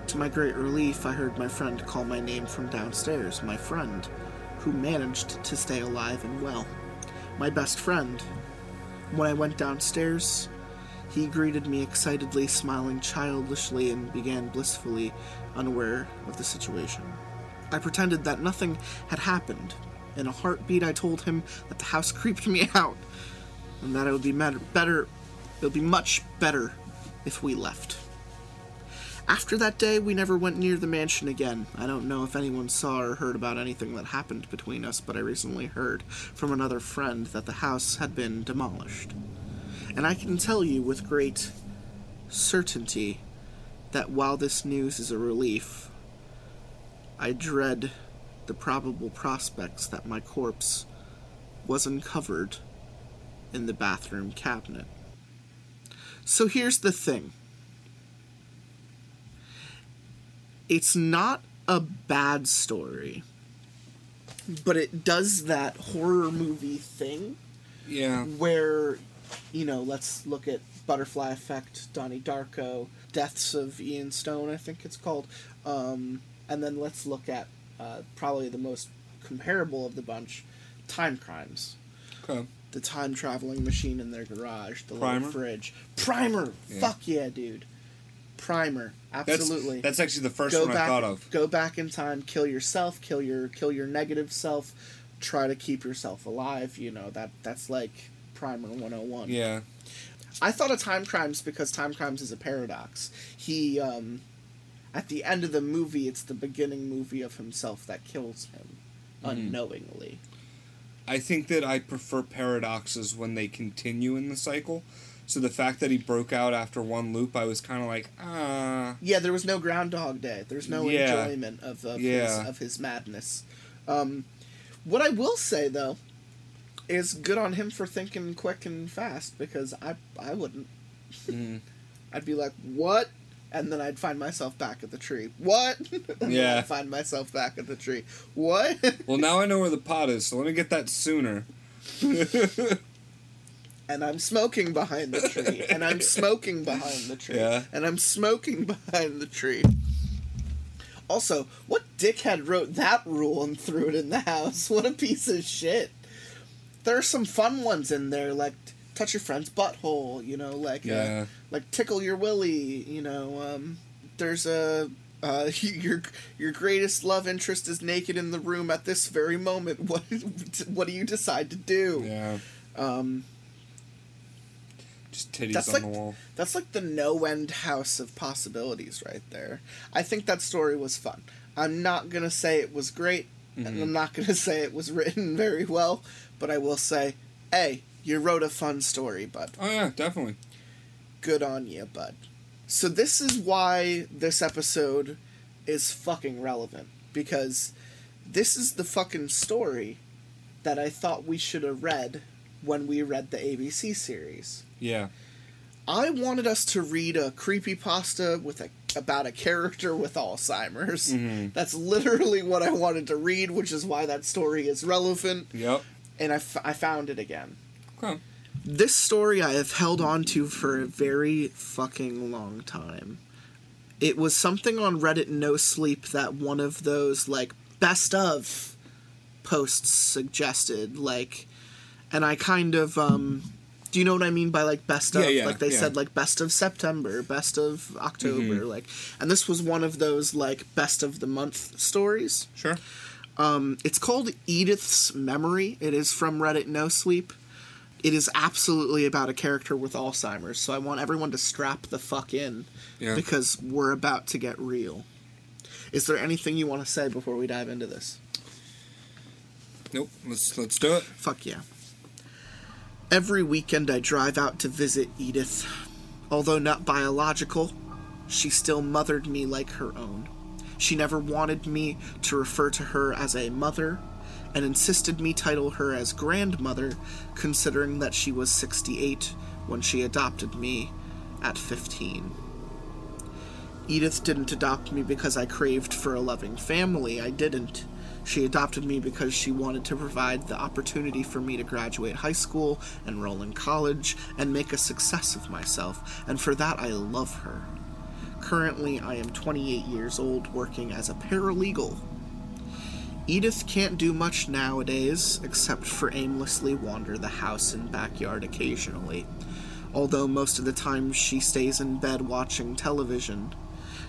To my great relief, I heard my friend call my name from downstairs, my friend, who managed to stay alive and well. My best friend. When I went downstairs, he greeted me excitedly, smiling childishly, and began blissfully unaware of the situation. I pretended that nothing had happened. In a heartbeat, I told him that the house [LAUGHS] creeped me out, and that it would be better, it would be much better if we left. After that day, we never went near the mansion again. I don't know if anyone saw or heard about anything that happened between us, but I recently heard from another friend that the house had been demolished. And I can tell you with great certainty that while this news is a relief, I dread the probable prospects that my corpse was uncovered in the bathroom cabinet. So here's the thing it's not a bad story, but it does that horror movie thing Yeah. where, you know, let's look at Butterfly Effect, Donnie Darko, Deaths of Ian Stone, I think it's called. Um, and then let's look at uh, probably the most comparable of the bunch, Time Crimes. Okay. The time traveling machine in their garage, the Primer? little fridge. Primer! Yeah. Fuck yeah, dude. Primer. That's, Absolutely That's actually the first go one back, I thought of. Go back in time, kill yourself, kill your kill your negative self, try to keep yourself alive. You know that that's like Primer 101. Yeah. I thought of Time Crimes because Time Crimes is a paradox. He um, at the end of the movie, it's the beginning movie of himself that kills him Mm-hmm. unknowingly. I think that I prefer paradoxes when they continue in the cycle. So the fact that he broke out after one loop, I was kind of like, ah. Yeah, there was no Groundhog Day. There's no Yeah. enjoyment of of, Yeah. his, of his madness. Um, what I will say though is good on him for thinking quick and fast because I I wouldn't. Mm. [LAUGHS] I'd be like, what? And then I'd find myself back at the tree. What? [LAUGHS] Yeah. I'd find myself back at the tree. What? [LAUGHS] Well, now I know where the pot is, so let me get that sooner. [LAUGHS] and I'm smoking behind the tree. and I'm smoking behind the tree. Yeah. And I'm smoking behind the tree. Also, what dickhead wrote that rule and threw it in the house? What a piece of shit. There are some fun ones in there, like touch your friend's butthole, you know, like Yeah. uh, like tickle your willy, you know. Um, there's a uh, [LAUGHS] your your greatest love interest is naked in the room at this very moment. [LAUGHS] What what do you decide to do? Yeah. Um, Just titties That's on like- the wall. That's like the no end house of possibilities right there. I think that story was fun. I'm not going to say it was great, and I'm not going [LAUGHS] to say it was written very well, but I will say, hey, you wrote a fun story, bud. Oh, yeah, definitely. Good on you, bud. So, this is why this episode is fucking relevant, because this is the fucking story that I thought we should have read when we read the ABC series. Yeah. I wanted us to read a creepy pasta with a about a character with Alzheimer's. Mhm. That's literally what I wanted to read, which is why that story is relevant. Yep. And I, f- I found it again. Okay. This story I have held on to for a very fucking long time. It was something on Reddit No Sleep that one of those like best of posts suggested like and I kind of um Do you know what I mean by like best of? Yeah, yeah, like they yeah. said like best of September, best of October, Mm-hmm. like and this was one of those like best of the month stories. Sure. Um, It's called Edith's Memory. It is from Reddit No Sleep. It is absolutely about a character with Alzheimer's, so I want everyone to strap the fuck in Yeah. because we're about to get real. Is there anything you want to say before we dive into this? Nope. Let's let's do it. Fuck yeah. Every weekend I drive out to visit Edith. Although not biological, she still mothered me like her own. She never wanted me to refer to her as a mother and insisted me title her as grandmother, considering that she was 68 when she adopted me at 15. Edith didn't adopt me because I craved for a loving family. I didn't. She adopted me because she wanted to provide the opportunity for me to graduate high school, enroll in college, and make a success of myself, and for that I love her. Currently, I am 28 years old, working as a paralegal. Edith can't do much nowadays except for aimlessly wander the house and backyard occasionally, although most of the time she stays in bed watching television.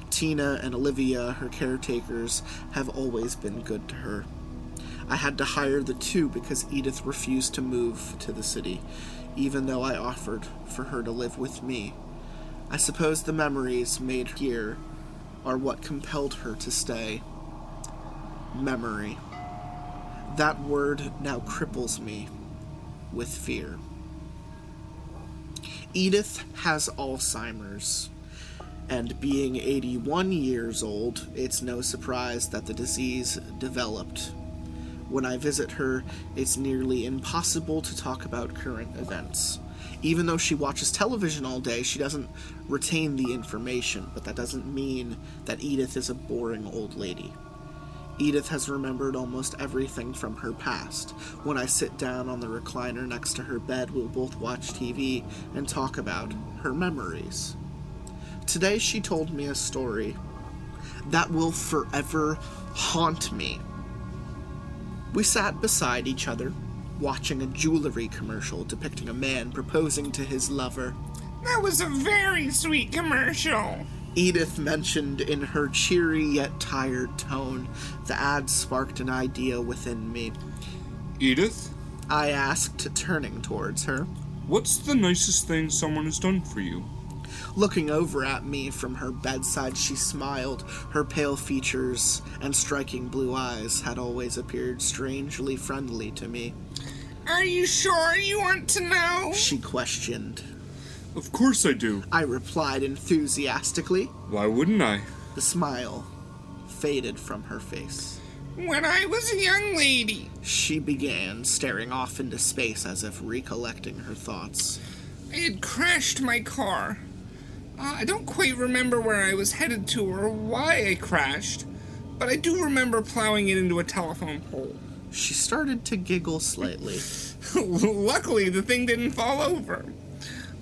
Tina and Olivia, her caretakers, have always been good to her. I had to hire the two because Edith refused to move to the city, even though I offered for her to live with me. I suppose the memories made here are what compelled her to stay. Memory. That word now cripples me with fear. Edith has Alzheimer's, and being 81 years old, it's no surprise that the disease developed. When I visit her, it's nearly impossible to talk about current events. Even though she watches television all day, she doesn't retain the information, but that doesn't mean that Edith is a boring old lady. Edith has remembered almost everything from her past. When I sit down on the recliner next to her bed, we'll both watch TV and talk about her memories. Today, she told me a story that will forever haunt me. We sat beside each other, watching a jewelry commercial depicting a man proposing to his lover. That was a very sweet commercial. Edith mentioned in her cheery yet tired tone. The ad sparked an idea within me. Edith, I asked, turning towards her. what's the nicest thing someone has done for you? Looking over at me from her bedside, she smiled. Her pale features and striking blue eyes had always appeared strangely friendly to me. Are you sure you want to know? She questioned. Of course I do. I replied enthusiastically. Why wouldn't I? The smile faded from her face. When I was a young lady, She began, staring off into space as if recollecting her thoughts. I had crashed my car. Uh, I don't quite remember where I was headed to or why I crashed, but I do remember plowing it into a telephone pole. She started to giggle slightly. [LAUGHS] Luckily, the thing didn't fall over.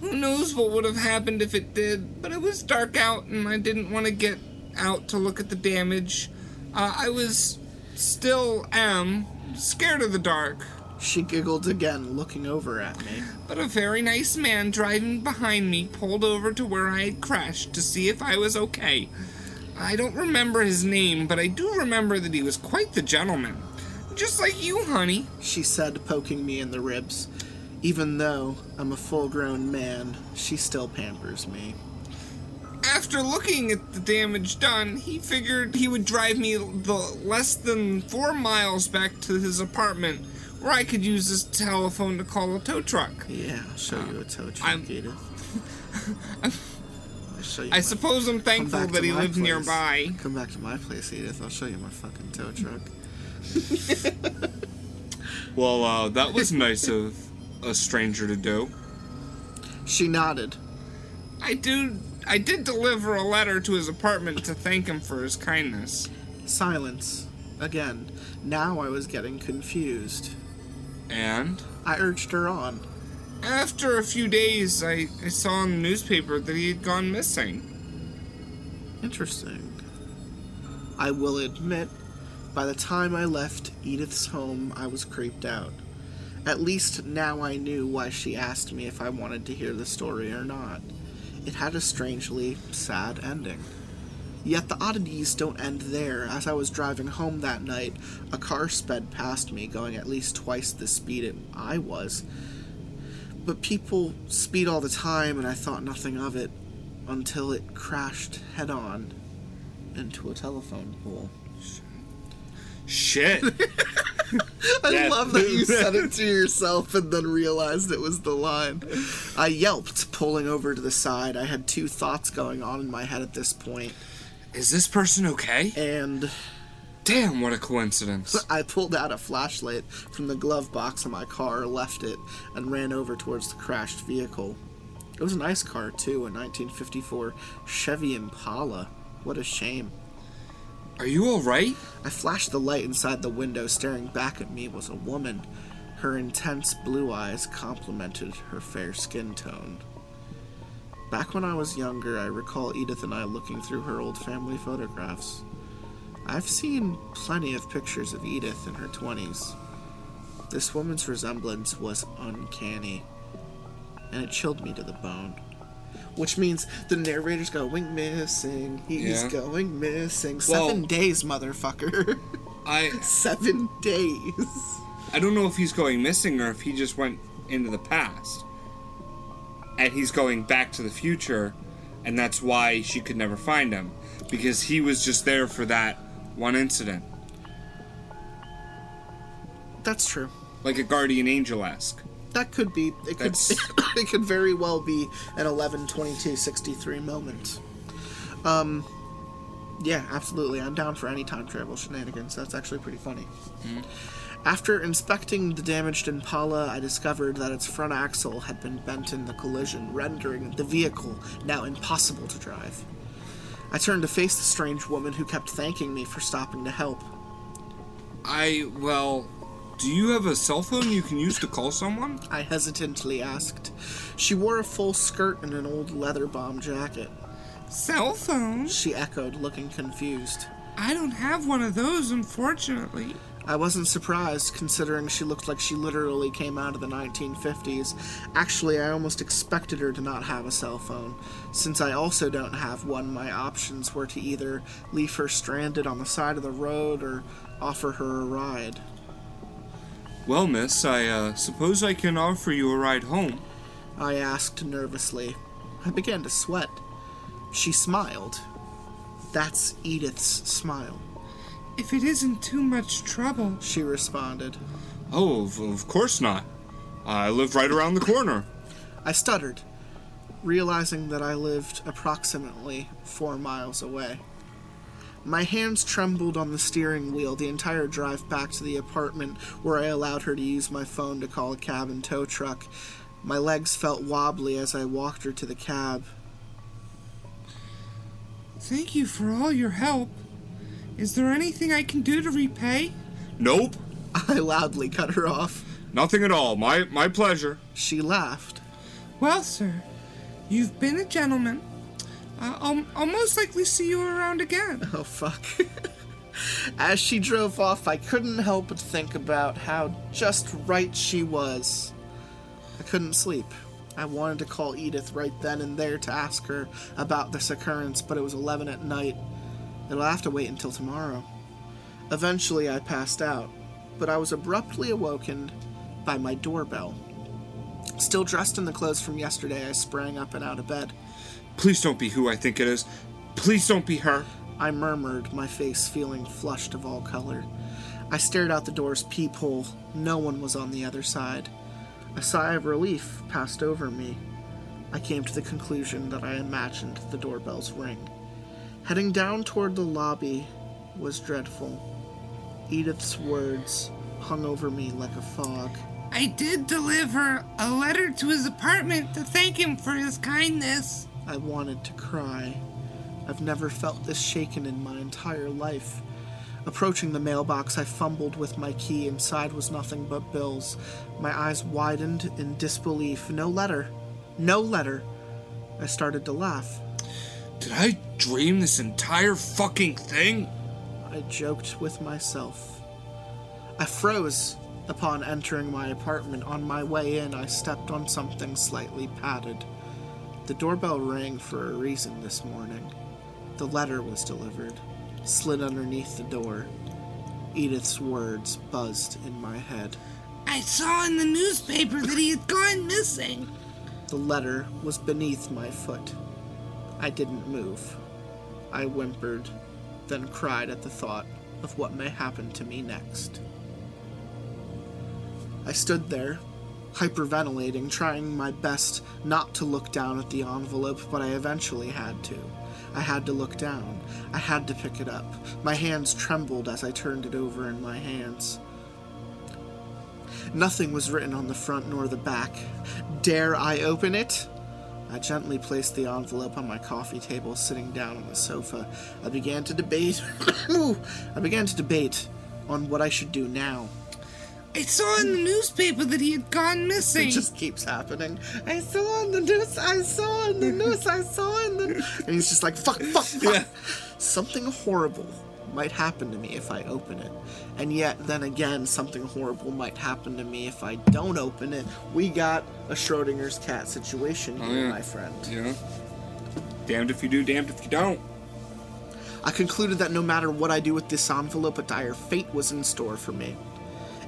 Who knows what would have happened if it did, but it was dark out and I didn't want to get out to look at the damage. Uh, I was, still am, scared of the dark. She giggled again, looking over at me. But a very nice man driving behind me pulled over to where I had crashed to see if I was okay. I don't remember his name, but I do remember that he was quite the gentleman. Just like you, honey. She said, poking me in the ribs. Even though I'm a full grown man, she still pampers me. After looking at the damage done, he figured he would drive me the less than four miles back to his apartment, where I could use his telephone to call a tow truck. Yeah, I'll show you a tow truck, I'm- Edith. [LAUGHS] You I suppose I'm thankful that he my lives place. nearby. Come back to my place, Edith. I'll show you my fucking tow truck. [LAUGHS] Well, uh, that was nice of a stranger to do. She nodded. I do. I did deliver a letter to his apartment to thank him for his kindness. Silence. Again. Now I was getting confused. And? I urged her on. After a few days, I, I saw in the newspaper that he had gone missing. Interesting. I will admit, by the time I left Edith's home, I was creeped out. At least now I knew why she asked me if I wanted to hear the story or not. It had a strangely sad ending. Yet the oddities don't end there. As I was driving home that night, a car sped past me, going at least twice the speed it, I was. But people speed all the time, and I thought nothing of it until it crashed head on into a telephone pole. Shit. [LAUGHS] [LAUGHS] [LAUGHS] I Yeah. love that you said it [LAUGHS] to yourself and then realized it was the line. I yelped, pulling over to the side. I had two thoughts going on in my head at this point, Is this person okay? and Damn, what a coincidence. [LAUGHS] I pulled out a flashlight from the glove box of my car, left it, and ran over towards the crashed vehicle. It was a nice car, too, a 1954 Chevy Impala. What a shame. Are you alright? I flashed the light inside the window. Staring back at me was a woman. Her intense blue eyes complemented her fair skin tone. Back when I was younger, I recall Edith and I looking through her old family photographs. I've seen plenty of pictures of Edith in her 20s. This woman's resemblance was uncanny, and it chilled me to the bone. Which means the narrator's going missing. He's Yeah. going missing. Well- Seven days, motherfucker. I [LAUGHS] Seven days. I don't know if he's going missing or if he just went into the past. And he's going back to the future, and that's why she could never find him. Because he was just there for that one incident. That's true. Like a guardian angel esque. That could be. It could. [LAUGHS] It could very well be an 11 22 63 moment. Um. Yeah, absolutely. I'm down for any time travel shenanigans. That's actually pretty funny. After inspecting the damaged Impala, I discovered that its front axle had been bent in the collision, rendering the vehicle now impossible to drive. I turned to face the strange woman who kept thanking me for stopping to help. I, well, do you have a cell phone you can use to call someone? I hesitantly asked. She wore a full skirt and an old leather bomb jacket. Cell phone? She echoed, looking confused. I don't have one of those, unfortunately. I wasn't surprised, considering she looked like she literally came out of the 1950s. Actually, I almost expected her to not have a cell phone. Since I also don't have one, my options were to either leave her stranded on the side of the road or offer her a ride. Well, miss, I uh, suppose I can offer you a ride home. I asked nervously. I began to sweat. She smiled. That's Edith's smile, If it isn't too much trouble. she responded. Oh, of, of course not. I live right around the corner. I stuttered, realizing that I lived approximately four miles away. My hands trembled on the steering wheel the entire drive back to the apartment where I allowed her to use my phone to call a cab and tow truck. My legs felt wobbly as I walked her to the cab. Thank you for all your help. Is there anything I can do to repay? Nope, I loudly cut her off. nothing at all. My my pleasure. She laughed. Well, sir, you've been a gentleman. I'll, I'll most likely see you around again. [LAUGHS] Oh, fuck. [LAUGHS] As she drove off, I couldn't help but think about how just right she was. I couldn't sleep. I wanted to call Edith right then and there to ask her about this occurrence, but it was 11 at night. It'll have to wait until tomorrow. Eventually, I passed out, but I was abruptly awoken by my doorbell. Still dressed in the clothes from yesterday, I sprang up and out of bed. Please don't be who I think it is. Please don't be her. I murmured, my face feeling flushed of all color. I stared out the door's peephole. No one was on the other side. A sigh of relief passed over me. I came to the conclusion that I imagined the doorbell's ring. Heading down toward the lobby was dreadful. Edith's words hung over me like a fog. I did deliver a letter to his apartment to thank him for his kindness. I wanted to cry. I've never felt this shaken in my entire life. Approaching the mailbox, I fumbled with my key. Inside was nothing but bills. My eyes widened in disbelief. No letter. No letter. I started to laugh. Did I dream this entire fucking thing? I joked with myself. I froze Upon entering my apartment on my way in, I stepped on something slightly padded. The doorbell rang for a reason this morning. The letter was delivered, slid underneath the door. Edith's words buzzed in my head. I saw in the newspaper that he had gone missing. The letter was beneath my foot. I didn't move. I whimpered, then cried at the thought of what may happen to me next. I stood there, hyperventilating, trying my best not to look down at the envelope, but I eventually had to. I had to look down. I had to pick it up. My hands trembled as I turned it over in my hands. Nothing was written on the front nor the back. Dare I open it? I gently placed the envelope on my coffee table, sitting down on the sofa. I began to debate. [COUGHS] I began to debate on what I should do now. I saw in the newspaper that he had gone missing. It just keeps happening. I saw in the news. I saw in the news. I saw in the. And he's just like, fuck, fuck, fuck. Yeah. Something horrible might happen to me if I open it. And yet, then again, something horrible might happen to me if I don't open it. We got a Schrodinger's cat situation oh, here, yeah. my friend. Yeah. Damned if you do, damned if you don't. I concluded that no matter what I do with this envelope, a dire fate was in store for me.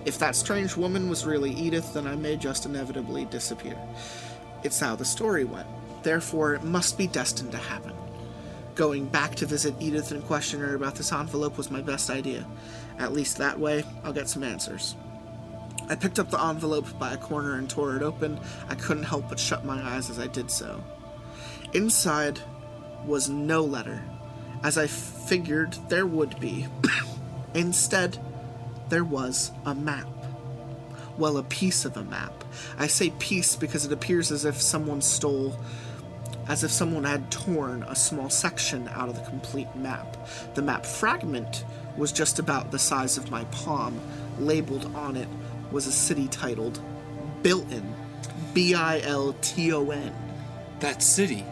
If that strange woman was really Edith, then I may just inevitably disappear. It's how the story went. Therefore, it must be destined to happen. Going back to visit Edith and question her about this envelope was my best idea. At least that way, I'll get some answers. I picked up the envelope by a corner and tore it open. I couldn't help but shut my eyes as I did so. Inside was no letter, as I figured there would be. [COUGHS] Instead, there was a map. Well, a piece of a map. I say piece because it appears as if someone stole, as if someone had torn a small section out of the complete map. The map fragment was just about the size of my palm. Labeled on it was a city titled Bilton. B I L T O N. That city.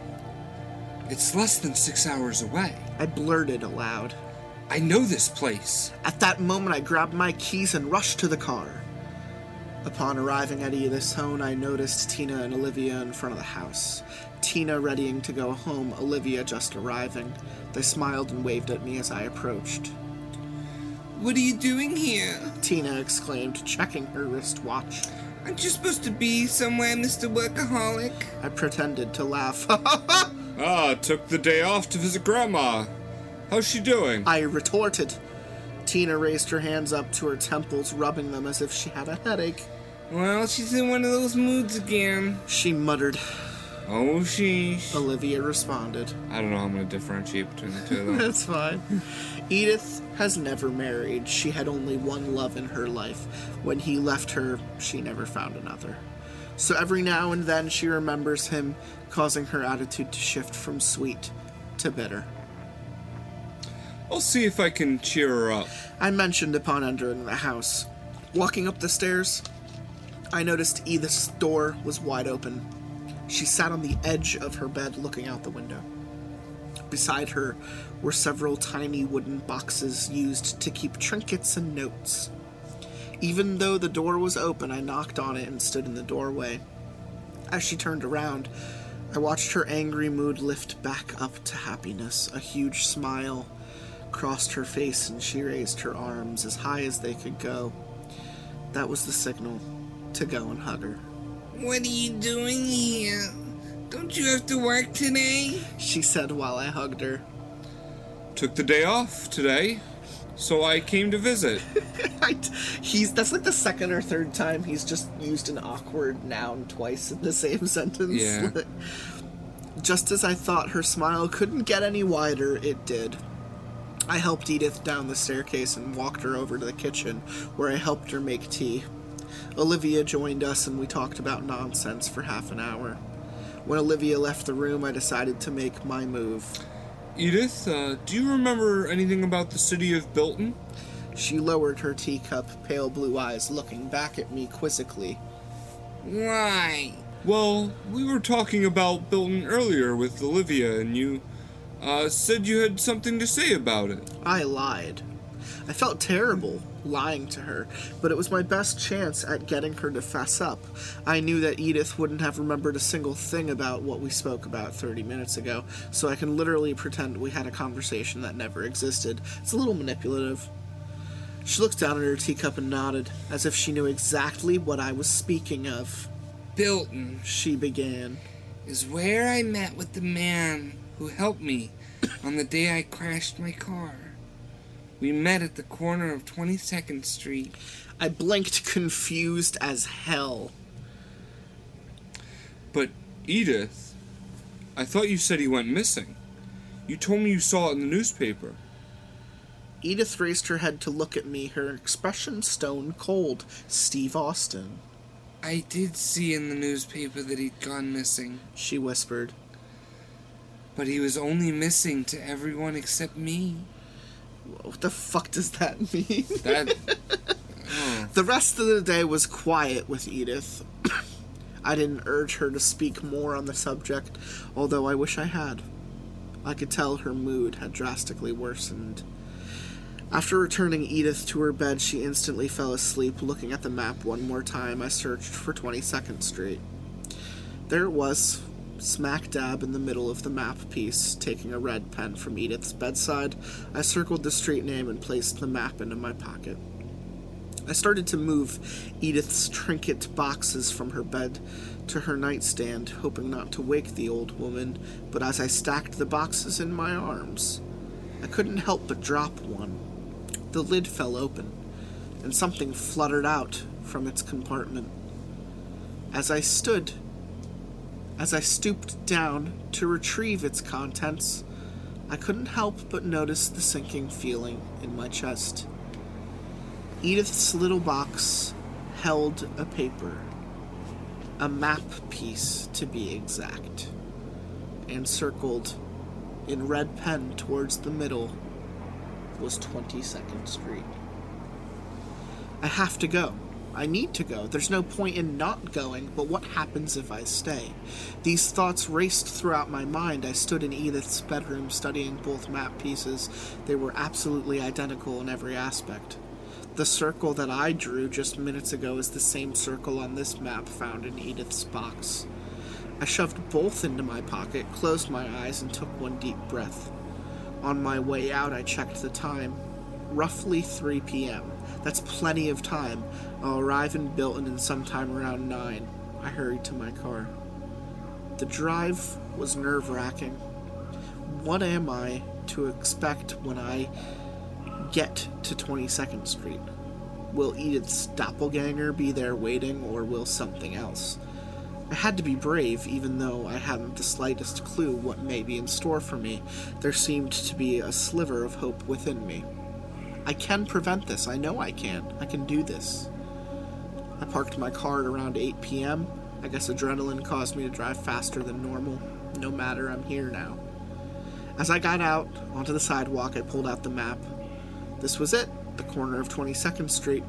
It's less than six hours away. I blurted aloud. I know this place. At that moment, I grabbed my keys and rushed to the car. Upon arriving at Edith's home, I noticed Tina and Olivia in front of the house. Tina readying to go home, Olivia just arriving. They smiled and waved at me as I approached. What are you doing here? Tina exclaimed, checking her wristwatch. Aren't you supposed to be somewhere, Mr. Workaholic? I pretended to laugh. [LAUGHS] Ah, took the day off to visit Grandma. How's she doing? I retorted. Tina raised her hands up to her temples, rubbing them as if she had a headache. Well, she's in one of those moods again. She muttered. Oh, sheesh. Olivia responded. I don't know how I'm gonna differentiate between the two of them. [LAUGHS] That's fine. Edith has never married. She had only one love in her life. When he left her, she never found another. So every now and then she remembers him, causing her attitude to shift from sweet to bitter. I'll see if I can cheer her up. I mentioned upon entering the house. Walking up the stairs, I noticed Edith's door was wide open. She sat on the edge of her bed looking out the window. Beside her were several tiny wooden boxes used to keep trinkets and notes. Even though the door was open, I knocked on it and stood in the doorway. As she turned around, I watched her angry mood lift back up to happiness. A huge smile crossed her face and she raised her arms as high as they could go. That was the signal to go and hug her. What are you doing here? Don't you have to work today? She said while I hugged her. Took the day off today, so I came to visit. [LAUGHS] I, he's that's like the second or third time he's just used an awkward noun twice in the same [LAUGHS] sentence. Yeah. [LAUGHS] just as I thought her smile couldn't get any wider, it did. I helped Edith down the staircase and walked her over to the kitchen, where I helped her make tea. Olivia joined us and we talked about nonsense for half an hour. When Olivia left the room, I decided to make my move. Edith, uh, do you remember anything about the city of Bilton? She lowered her teacup, pale blue eyes looking back at me quizzically. Why? Well, we were talking about Bilton earlier with Olivia, and you uh, said you had something to say about it. I lied. I felt terrible. lying to her, but it was my best chance at getting her to fess up. I knew that Edith wouldn't have remembered a single thing about what we spoke about 30 minutes ago, so I can literally pretend we had a conversation that never existed. It's a little manipulative. She looked down at her teacup and nodded, as if she knew exactly what I was speaking of. Bilton She began. is where I met with the man who helped me on the day I crashed my car. We met at the corner of 22nd Street. I blinked, confused as hell. But Edith, I thought you said he went missing. You told me you saw it in the newspaper. Edith raised her head to look at me, her expression stone cold. Steve Austin, I did see in the newspaper that he'd gone missing, she whispered. But he was only missing to everyone except me. What the fuck does that mean? That [LAUGHS] the rest of the day was quiet with Edith. [COUGHS] I didn't urge her to speak more on the subject, although I wish I had. I could tell her mood had drastically worsened. After returning Edith to her bed, she instantly fell asleep. Looking at the map one more time, I searched for 22nd Street. There it was, smack dab in the middle of the map piece. Taking a red pen from Edith's bedside, I circled the street name and placed the map into my pocket. I started to move Edith's trinket boxes from her bed to her nightstand, hoping not to wake the old woman, but as I stacked the boxes in my arms, I couldn't help but drop one. The lid fell open, and something fluttered out from its compartment. As I stood, as I stooped down to retrieve its contents, I couldn't help but notice the sinking feeling in my chest. Edith's little box held a paper, a map piece to be exact, and circled in red pen towards the middle was 22nd Street. I have to go. I need to go. There's no point in not going, but what happens if I stay? These thoughts raced throughout my mind. I stood in Edith's bedroom studying both map pieces. They were absolutely identical in every aspect. The circle that I drew just minutes ago is the same circle on this map found in Edith's box. I shoved both into my pocket, closed my eyes, and took one deep breath. On my way out, I checked the time. Roughly 3 p.m. That's plenty of time. I'll arrive in Bilton in sometime around 9. I hurried to my car. The drive was nerve wracking. What am I to expect when I get to 22nd Street? Will Edith's doppelganger be there waiting, or will something else? I had to be brave, even though I hadn't the slightest clue what may be in store for me. There seemed to be a sliver of hope within me. I can prevent this. I know I can. I can do this. I parked my car at around 8 p.m. I guess adrenaline caused me to drive faster than normal. No matter, I'm here now. As I got out onto the sidewalk, I pulled out the map. This was it, the corner of 22nd Street.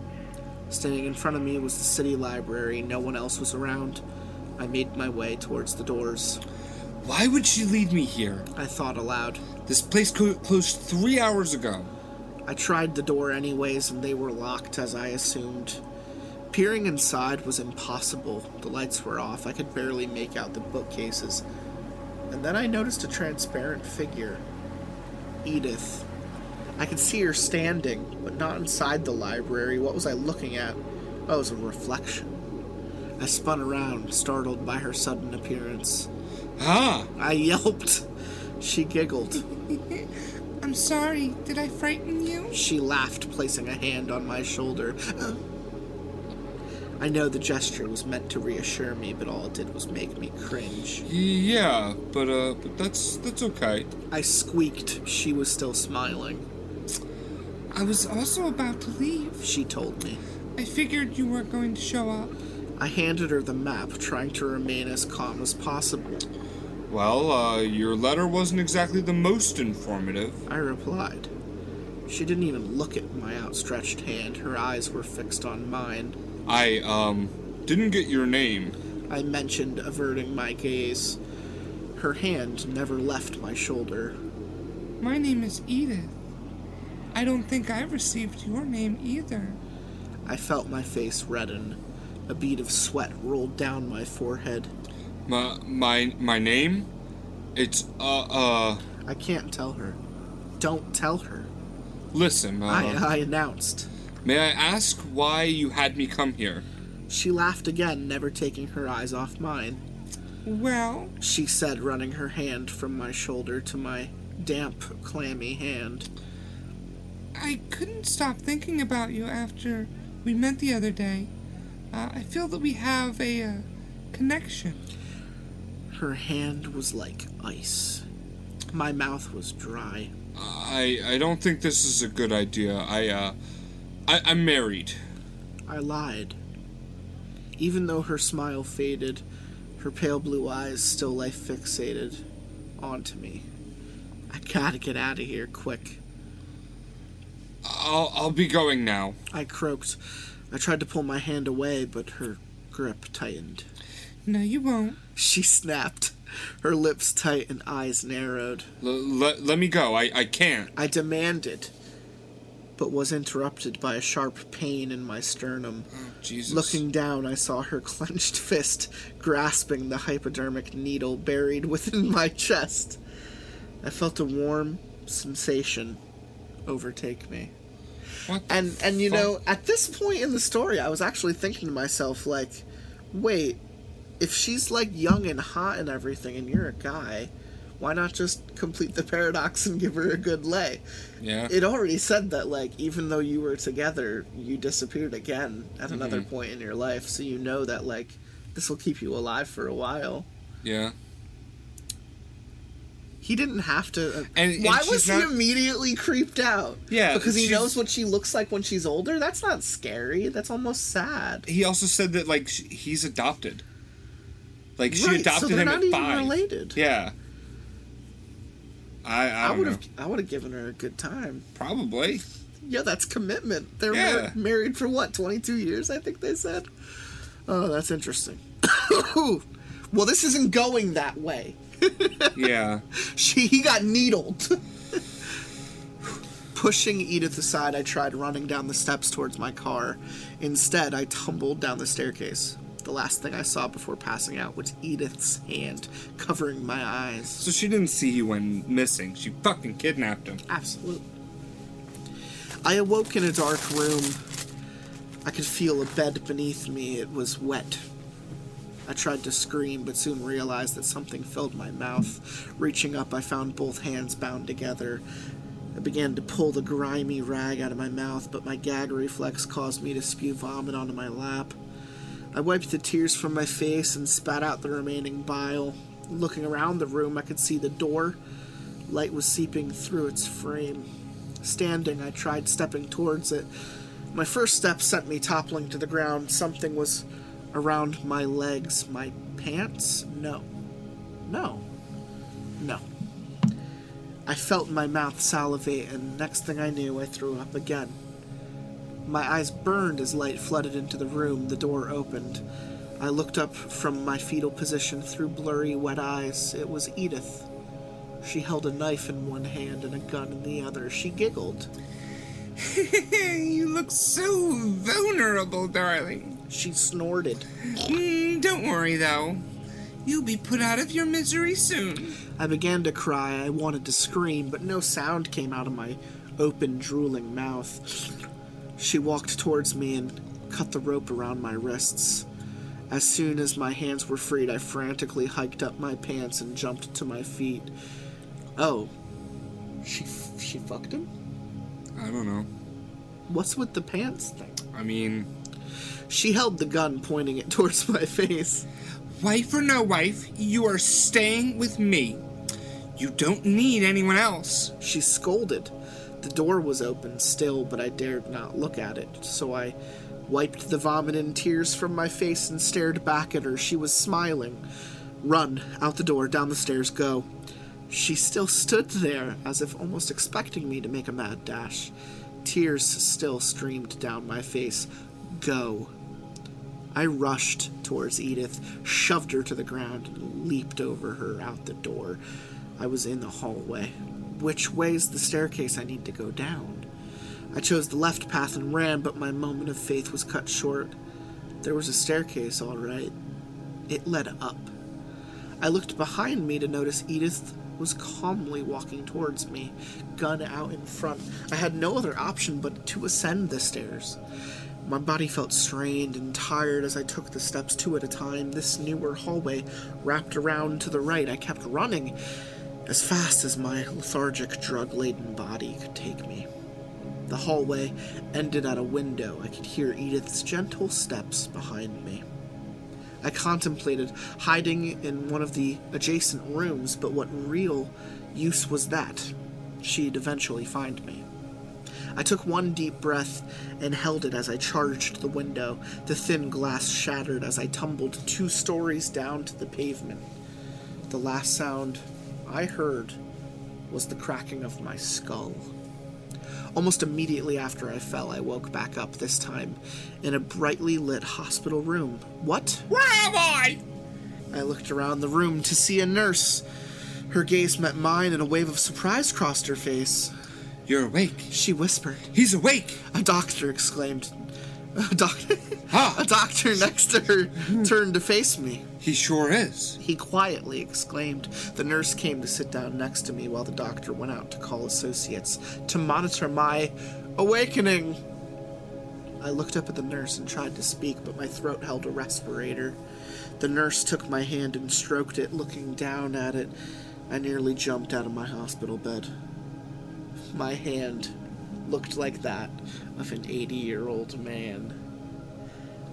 Standing in front of me was the city library. No one else was around. I made my way towards the doors. why would she lead me here? I thought aloud. This place closed three hours ago. I tried the door anyways, and they were locked, as I assumed. Peering inside was impossible. The lights were off. I could barely make out the bookcases. And then I noticed a transparent figure Edith. I could see her standing, but not inside the library. What was I looking at? Oh, it was a reflection. I spun around, startled by her sudden appearance. Ah, I yelped. She giggled. [LAUGHS] I'm sorry. Did I frighten you? She laughed, placing a hand on my shoulder. I know the gesture was meant to reassure me, but all it did was make me cringe. Yeah, but uh, but that's that's okay. I squeaked. She was still smiling. I was also about to leave. She told me. I figured you weren't going to show up. I handed her the map, trying to remain as calm as possible. Well, uh, your letter wasn't exactly the most informative. I replied. She didn't even look at my outstretched hand. Her eyes were fixed on mine. I um didn't get your name. I mentioned, averting my gaze. Her hand never left my shoulder. My name is Edith. I don't think I received your name either. I felt my face redden. A bead of sweat rolled down my forehead. My my my name? It's uh uh. I can't tell her. Don't tell her. Listen, uh, I, I announced. may I ask why you had me come here? She laughed again, never taking her eyes off mine. Well, She said, running her hand from my shoulder to my damp, clammy hand. I couldn't stop thinking about you after we met the other day. Uh, I feel that we have a uh, connection. Her hand was like ice. My mouth was dry. I I don't think this is a good idea. I uh, I, I'm married. I lied. Even though her smile faded, her pale blue eyes still lay fixated onto me. I gotta get out of here quick. I'll I'll be going now. I croaked. I tried to pull my hand away, but her grip tightened. No, you won't. She snapped, her lips tight and eyes narrowed. L- let let me go. I I can't. I demanded, but was interrupted by a sharp pain in my sternum. Oh, Jesus. Looking down, I saw her [LAUGHS] clenched fist grasping the hypodermic needle buried within my chest. I felt a warm sensation overtake me. What And and you fuck? know, at this point in the story, I was actually thinking to myself like, wait, if she's like young and hot and everything and you're a guy, why not just complete the paradox and give her a good lay? Yeah. It already said that like even though you were together, you disappeared again at another Mm-hmm. point in your life, so you know that like this will keep you alive for a while. yeah. He didn't have to. Uh, And- why was he not- immediately creeped out? Yeah, because he she's- knows what she looks like when she's older. That's not scary. That's almost sad. He also said that like he's adopted. Like she Right, adopted so him at five. related. Yeah. I I, I would have. I would have given her a good time. Probably. Yeah, that's commitment. They're Yeah. mar- married for what, 22 years, I think they said? Oh, that's interesting. [COUGHS] well, this isn't going that way. [LAUGHS] Yeah. She, he got needled. [LAUGHS] Pushing Edith aside, I tried running down the steps towards my car. Instead, I tumbled down the staircase. The last thing I saw before passing out was Edith's hand covering my eyes. So she didn't see you went missing. She fucking kidnapped him. Absolutely. I awoke in a dark room. I could feel a bed beneath me. It was wet. I tried to scream, but soon realized that something filled my mouth. Reaching up, I found both hands bound together. I began to pull the grimy rag out of my mouth, but my gag reflex caused me to spew vomit onto my lap. I wiped the tears from my face and spat out the remaining bile. Looking around the room, I could see the door. Light was seeping through its frame. Standing, I tried stepping towards it. My first step sent me toppling to the ground. Something was around my legs. My pants? No. No. No. I felt my mouth salivate, and next thing I knew, I threw up again. My eyes burned as light flooded into the room. The door opened. I looked up from my fetal position through blurry, wet eyes. It was Edith. She held a knife in one hand and a gun in the other. She giggled. [LAUGHS] you look so vulnerable, darling. She snorted. Mm, don't worry, though. You'll be put out of your misery soon. I began to cry. I wanted to scream, but no sound came out of my open, drooling mouth. She walked towards me and cut the rope around my wrists. As soon as my hands were freed, I frantically hiked up my pants and jumped to my feet. Oh, she she fucked him. I don't know. What's with the pants thing? I mean, She held the gun, pointing it [LAUGHS] towards my face. Wife or no wife, you are staying with me. You don't need anyone else. She scolded. The door was open still, but I dared not look at it, so I wiped the vomit and tears from my face and stared back at her. She was smiling. Run, out the door, down the stairs, go. She still stood there, as if almost expecting me to make a mad dash. Tears still streamed down my face. Go. I rushed towards Edith, shoved her to the ground, and leaped over her out the door. I was in the hallway. Which way's the staircase I need to go down? I chose the left path and ran, but my moment of faith was cut short. There was a staircase, all right. It led up. I looked behind me to notice Edith was calmly walking towards me, gun out in front. I had no other option but to ascend the stairs. My body felt strained and tired as I took the steps two at a time. This newer hallway wrapped around to the right. I kept running as fast as my lethargic, drug laden body could take me. The hallway ended at a window. I could hear Edith's gentle steps behind me. I contemplated hiding in one of the adjacent rooms, but what real use was that? She'd eventually find me. I took one deep breath and held it as I charged the window. The thin glass shattered as I tumbled two stories down to the pavement. The last sound I heard was the cracking of my skull. Almost immediately after I fell, I woke back up, this time in a brightly lit hospital room. What? Where am I? I looked around the room to see a nurse. Her gaze met mine, and a wave of surprise crossed her face. You're awake. She whispered. He's awake. A doctor exclaimed. A doctor. [LAUGHS] A doctor next to her turned to face me. He sure is. He quietly exclaimed. The nurse came to sit down next to me while the doctor went out to call associates to monitor my awakening. I looked up at the nurse and tried to speak, but my throat held a respirator. The nurse took my hand and stroked it, looking down at it. I nearly jumped out of my hospital bed. My hand looked like that of an 80 year old man.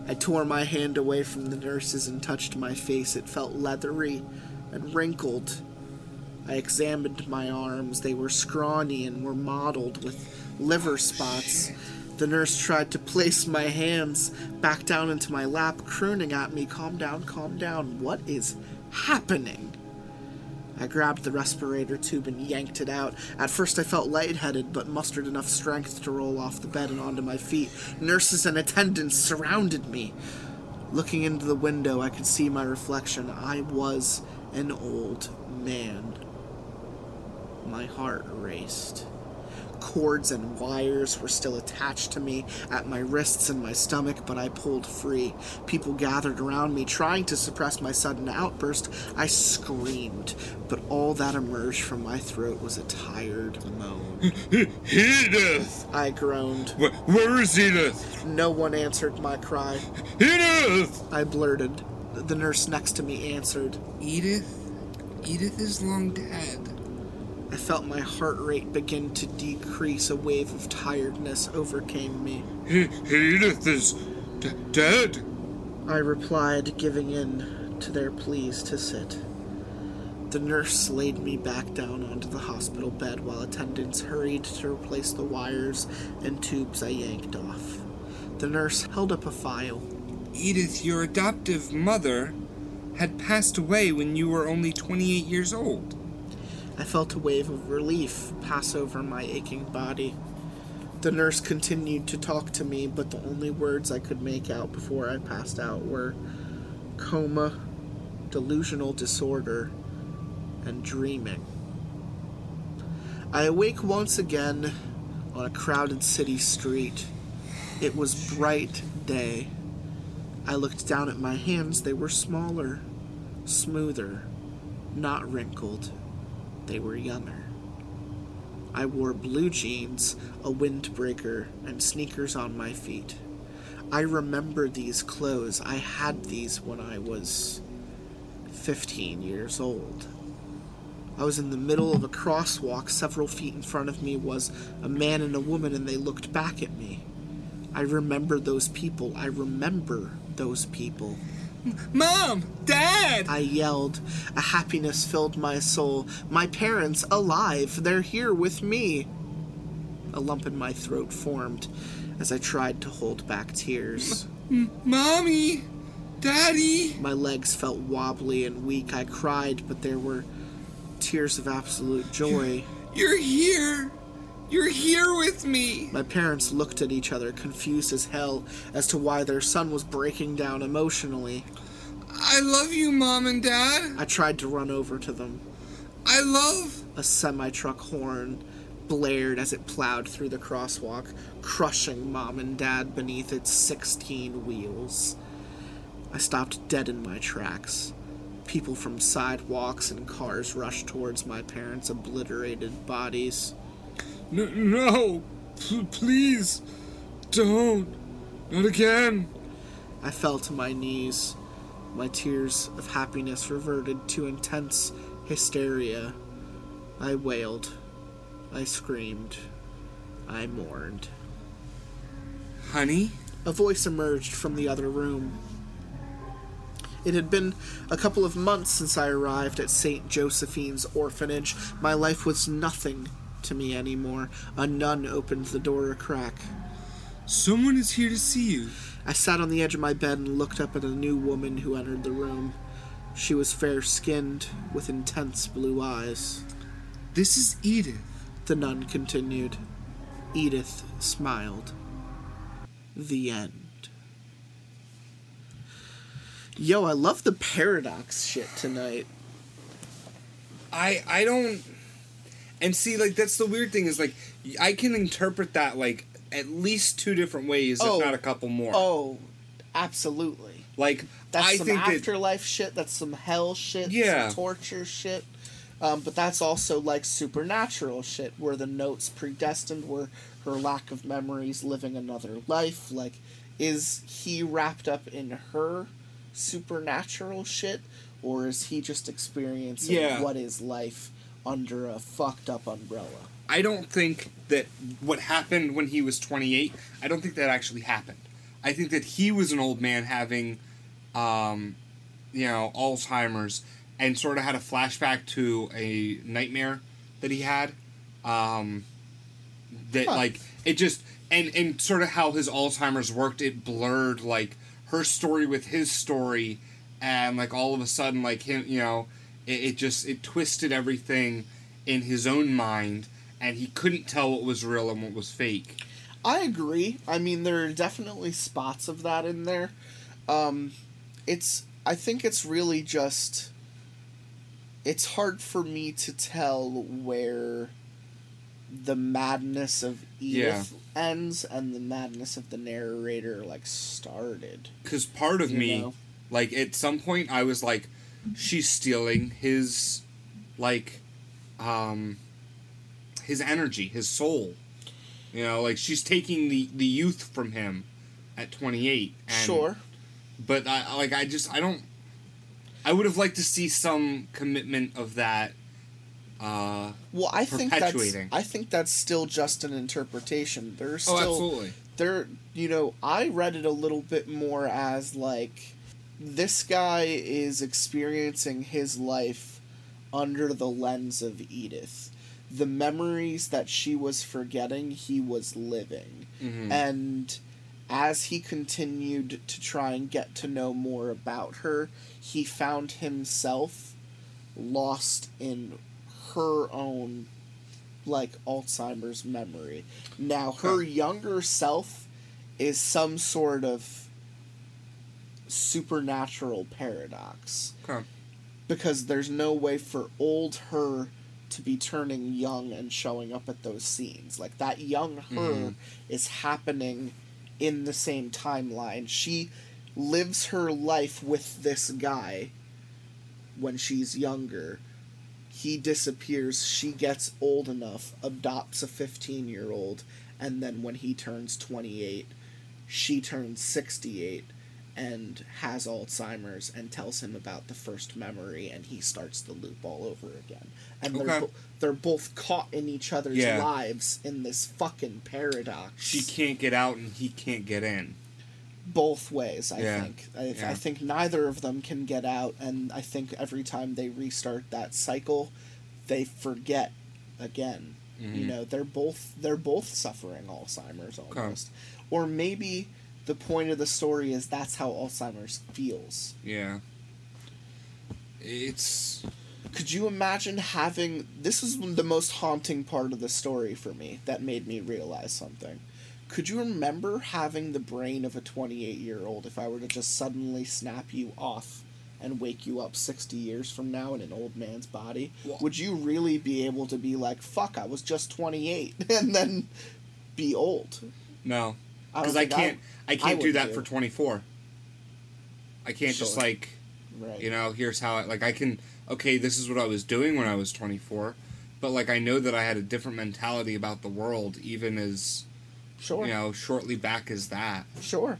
I tore my hand away from the nurses and touched my face. It felt leathery and wrinkled. I examined my arms. They were scrawny and were mottled with liver spots. The nurse tried to place my hands back down into my lap, crooning at me, Calm down, calm down. What is happening? I grabbed the respirator tube and yanked it out. At first, I felt lightheaded, but mustered enough strength to roll off the bed and onto my feet. Nurses and attendants surrounded me. Looking into the window, I could see my reflection. I was an old man. My heart raced. Cords and wires were still attached to me at my wrists and my stomach, but I pulled free. People gathered around me, trying to suppress my sudden outburst. I screamed, but all that emerged from my throat was a tired moan. Edith! I groaned. Where, where is Edith? No one answered my cry. Edith! I blurted. The nurse next to me answered. Edith? Edith is long dead. I felt my heart rate begin to decrease. A wave of tiredness overcame me. E- Edith is d- dead. I replied, giving in to their pleas to sit. The nurse laid me back down onto the hospital bed while attendants hurried to replace the wires and tubes I yanked off. The nurse held up a file. Edith, your adoptive mother, had passed away when you were only 28 years old. I felt a wave of relief pass over my aching body. The nurse continued to talk to me, but the only words I could make out before I passed out were coma, delusional disorder, and dreaming. I awake once again on a crowded city street. It was bright day. I looked down at my hands. They were smaller, smoother, not wrinkled. They were younger. I wore blue jeans, a windbreaker, and sneakers on my feet. I remember these clothes. I had these when I was 15 years old. I was in the middle of a crosswalk. Several feet in front of me was a man and a woman, and they looked back at me. I remember those people. I remember those people. Mom! Dad! I yelled. A happiness filled my soul. My parents, alive, they're here with me. A lump in my throat formed as I tried to hold back tears. Mommy! Daddy! My legs felt wobbly and weak. I cried, but there were tears of absolute joy. You're here! You're here with me! My parents looked at each other, confused as hell, as to why their son was breaking down emotionally. I love you, Mom and Dad! I tried to run over to them. I love. A semi truck horn blared as it plowed through the crosswalk, crushing mom and dad beneath its 16 wheels. I stopped dead in my tracks. People from sidewalks and cars rushed towards my parents' obliterated bodies. No, please, don't, not again. I fell to my knees. My tears of happiness reverted to intense hysteria. I wailed. I screamed. I mourned. Honey, A voice emerged from the other room. It had been a couple of months since I arrived at St. Josephine's orphanage. My life was nothing to me anymore. A nun opened the door a crack. someone is here to see you. I sat on the edge of my bed and looked up at a new woman who entered the room. She was fair skinned, with intense blue eyes. This is Edith. The nun continued. Edith smiled. The end. Yo, I love the paradox shit tonight. I I don't and see like that's the weird thing is like I can interpret that like at least two different ways, Oh. if not a couple more. Oh, absolutely. Like That's I some think that afterlife shit. That's some hell shit. Yeah. Some torture shit. Um, but that's also like supernatural shit, where the notes predestined, where her lack of memories, living another life. Like, is he wrapped up in her supernatural shit, or is he just experiencing Yeah. what is life under a fucked up umbrella? I don't think that what happened when he was 28, I don't think that actually happened. I think that he was an old man having, um, you know, Alzheimer's and sort of had a flashback to a nightmare that he had. Um, that, Huh. like, it just, and, and sort of how his Alzheimer's worked, it blurred, like, her story with his story, and, like, all of a sudden, like, him, you know, it, it just, it twisted everything in his own mind and he couldn't tell what was real and what was fake. I agree. I mean, there are definitely spots of that in there. Um, it's. I think it's really just. It's hard for me to tell where the madness of Edith ends and the madness of the narrator like started. Because part of me, know? like at some point, I was like, she's stealing his, like, um, his energy, his soul. You know, like she's taking the the youth from him at 28. And, sure. But I like I just I don't. I would have liked to see some commitment of that. Uh, Well, I think that's. I think that's still just an interpretation. There's still oh, still. absolutely. there you know i read it a little bit more as like this guy is experiencing his life under the lens of edith the memories that she was forgetting he was living Mhm. and as he continued to try and get to know more about her he found himself lost in her own like Alzheimer's memory. Now her younger self is some sort of supernatural paradox Okay. because there's no way for old her to be turning young and showing up at those scenes. Like that young her Mhm. is happening in the same timeline. She lives her life with this guy when she's younger. He disappears, she gets old enough, adopts a 15 year old, and then when he turns 28, she turns 68 and has Alzheimer's and tells him about the first memory, and he starts the loop all over again. And they're, bo- they're both caught in each other's Yeah. lives in this fucking paradox. She can't get out and he can't get in. both ways. I Yeah. think. I, Yeah. I think neither of them can get out, and I think every time they restart that cycle, they forget again. You Mhm. know, they're both they're both suffering Alzheimer's almost, or maybe the point of the story is that's how Alzheimer's feels. Yeah. It's Could you imagine having this is the most haunting part of the story for me that made me realize something. Could you remember having the brain of a 28 year old if I were to just suddenly snap you off and wake you up 60 years from now in an old man's body, Well- would you really be able to be like, fuck, I was just 28 [LAUGHS] and then be old? No, I because I think can't. I, can't do that do. for twenty four. I can't just like Right. you know. Here's how I like. I can. Okay, this is what I was doing when I was twenty four, but like I know that I had a different mentality about the world, even as sure. you know shortly back as that. Sure.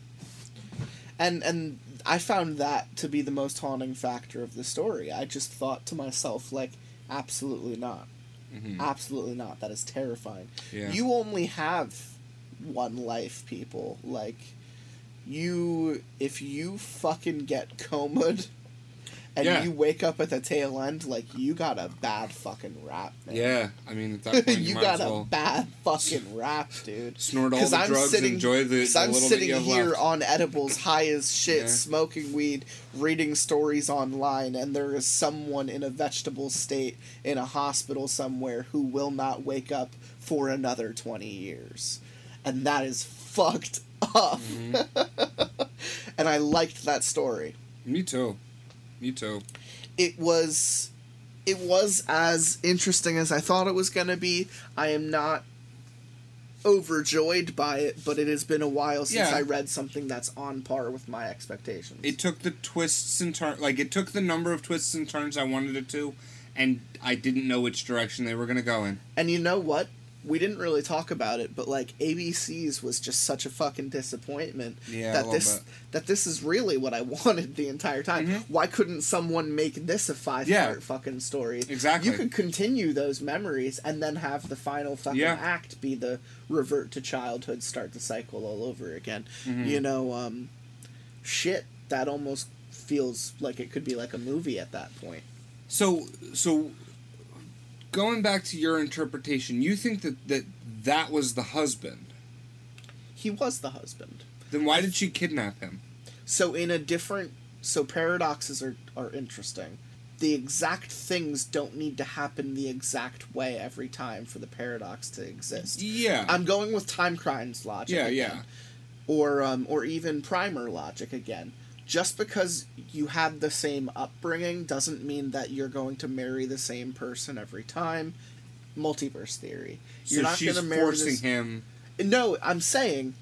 And and I found that to be the most haunting factor of the story. I just thought to myself like absolutely not. Mhm. Absolutely not. That is terrifying. Yeah. You only have one life, people. Like you if you fucking get comaed and Yeah. you wake up at the tail end, like you got a bad fucking rap, man. Yeah, I mean [LAUGHS] point you, you got as a bad fucking rap, dude. snort all the I'm drugs, sitting- enjoy the, 'Cause the I'm sitting here left. on edibles, high as shit, Yeah. smoking weed, reading stories online, and there is someone in a vegetable state in a hospital somewhere who will not wake up for another 20 years. And that is fucked up. Mm-hmm. [LAUGHS] and I liked that story. Me too. Me too. It was it was as interesting as I thought it was going to be. I am not overjoyed by it, but it has been a while since Yeah. I read something that's on par with my expectations. It took the twists and turns, like it took the number of twists and turns I wanted it to, and I didn't know which direction they were gonna go in. and you know what? We didn't really talk about it, but like ABC's was just such a fucking disappointment Yeah, that this bit. that this is really what I [LAUGHS] wanted the entire time. Mhm. Why couldn't someone make this a five Yeah. part fucking story? Exactly. You could continue those memories and then have the final fucking Yeah. act be the revert to childhood, start the cycle all over again. Mhm. You know, um, shit. That almost feels like it could be like a movie at that point. So, so going back to your interpretation, you think that that that was the husband? He was the husband. Then why did she kidnap him? So in a different so paradoxes are are interesting. The exact things don't need to happen the exact way every time for the paradox to exist. Yeah. I'm going with Timecrimes logic. Yeah, again. yeah. Or um or even primer logic again. Just because you had the same upbringing doesn't mean that you're going to marry the same person every time. Multiverse theory. so You're not she's going to marry forcing this- him. no, I'm saying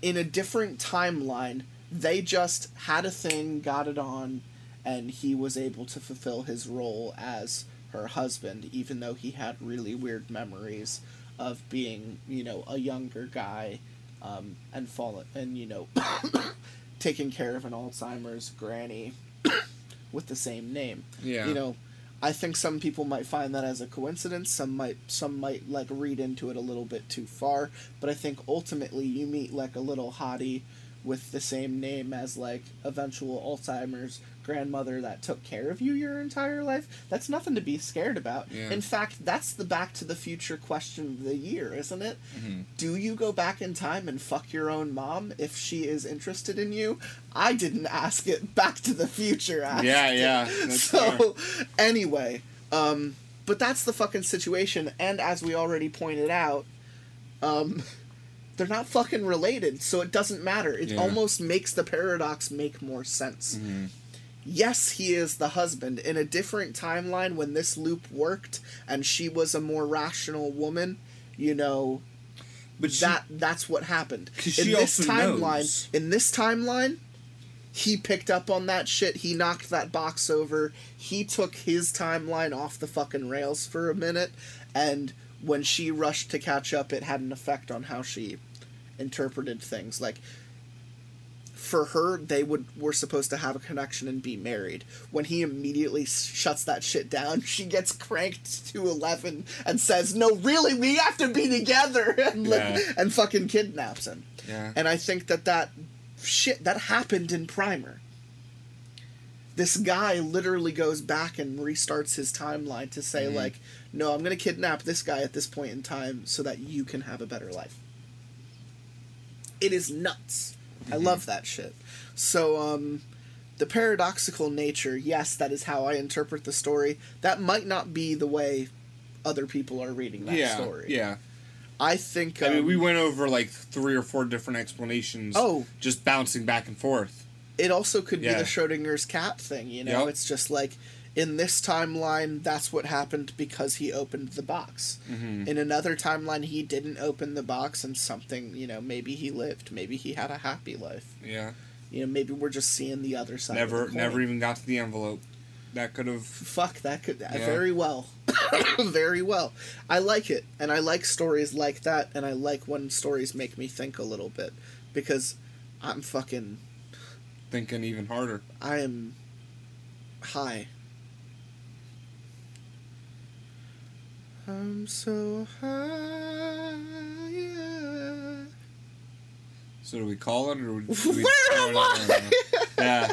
in a different timeline, they just had a thing, got it on, and he was able to fulfill his role as her husband, even though he had really weird memories of being, you know, a younger guy um, and fallen and you know taking care of an Alzheimer's granny [COUGHS] with the same name. Yeah. you know i think some people might find that as a coincidence. Some might some might like read into it a little bit too far. But i think ultimately you meet like a little hottie with the same name as like eventual alzheimer's grandmother that took care of you your entire life that's nothing to be scared about. Yeah. in fact that's the back to the future question of the year isn't it? Mhm. do you go back in time and fuck your own mom if she is interested in you? I didn't ask it. Back to the future asked Yeah, yeah, [LAUGHS] so anyway um but that's the fucking situation. And as we already pointed out um they're not fucking related so it doesn't matter. It Yeah. almost makes the paradox make more sense. Mhm. Yes he is the husband. In a different timeline when this loop worked and she was a more rational woman you know But she, that that's what happened. in this timeline knows. in this timeline he picked up on that shit. He knocked that box over. He took his timeline off the fucking rails for a minute and when she rushed to catch up it had an effect on how she interpreted things. Like for her they would were supposed to have a connection and be married when he immediately shuts that shit down [LAUGHS] she gets cranked to 11 and says no really we have to be together [LAUGHS] and, Yeah. and fucking kidnaps him yeah. and I think that that shit that happened in Primer. This guy literally goes back and restarts his timeline to say Mhm. like, "No, I'm going to kidnap this guy at this point in time so that you can have a better life." It is nuts. I love that shit. So um the paradoxical nature, yes, that is how I interpret the story. That might not be the way other people are reading that yeah. story. Yeah. I think I mean, um, we went over like three or four different explanations. Oh. Just bouncing back and forth. it also could be the Schrodinger's cat thing, you know? Yep. It's just like in this timeline, that's what happened because he opened the box. Mm-hmm. In another timeline, he didn't open the box and something, you know, maybe he lived. Maybe he had a happy life. Yeah. You know, maybe we're just seeing the other side. Never, of the never even got to the envelope. That could have. Fuck, that could Yeah. very well, [COUGHS] very well. I like it, and I like stories like that, and I like when stories make me think a little bit because I'm fucking, Thinking even harder. I am high. I'm so high. yeah. So do we call it, or do we, Where am I? out there now? Yeah.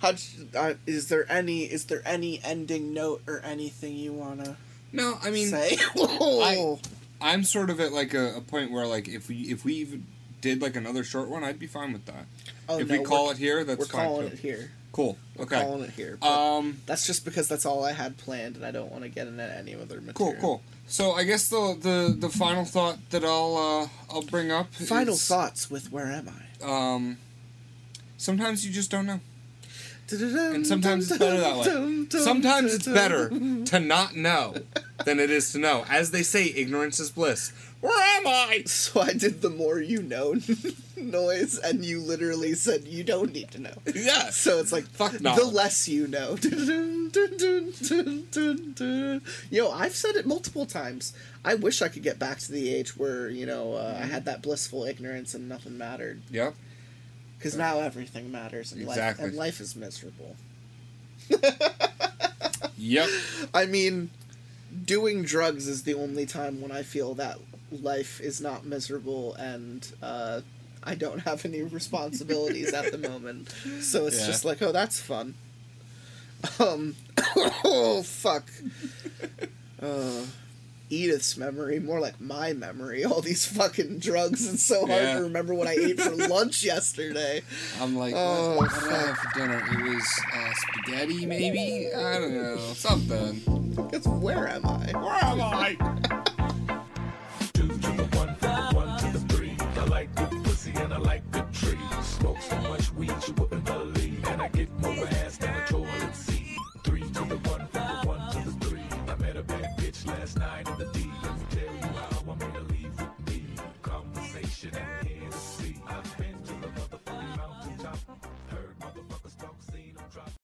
How uh, is there any is there any ending note or anything you wanna No, I mean, say? [LAUGHS] Oh. I'm sort of at like a, a point where like if we if we even did like another short one, I'd be fine with that. Oh, if no, we call it here, that's we're fine. calling too. it here. Cool. Okay. calling it here. Um. that's just because that's all I had planned, and I don't want to get into any other material. Cool. Cool. So I guess the the the final thought that I'll uh, I'll bring up. Final is, thoughts with where am I? Um. Sometimes you just don't know. And sometimes it's better that way. Sometimes it's better [LAUGHS] to not know than it is to know. As they say, ignorance is bliss. Where am I? So I did the more you know [LAUGHS] noise, and you literally said you don't need to know. Yeah. So it's like Fuck no. the less you know. [LAUGHS] Yo, I've said it multiple times. I wish I could get back to the age where you know uh, I had that blissful ignorance and nothing mattered. Yeah. Because now everything matters, and Exactly. life and life is miserable. Yep. [LAUGHS] I mean, doing drugs is the only time when I feel that life is not miserable and uh, I don't have any responsibilities at the moment. So it's Yeah. just like, oh, that's fun. Um, [COUGHS] oh fuck. Uh, Edith's memory, more like my memory. All these fucking drugs. It's so hard Yeah. to remember what I ate for [LAUGHS] lunch yesterday. I'm like, Oh, what, what did I have for dinner? It was uh, spaghetti, maybe? I don't know. Something. Because where am I? Where am I? smoke so much weed you wouldn't believe. And I get more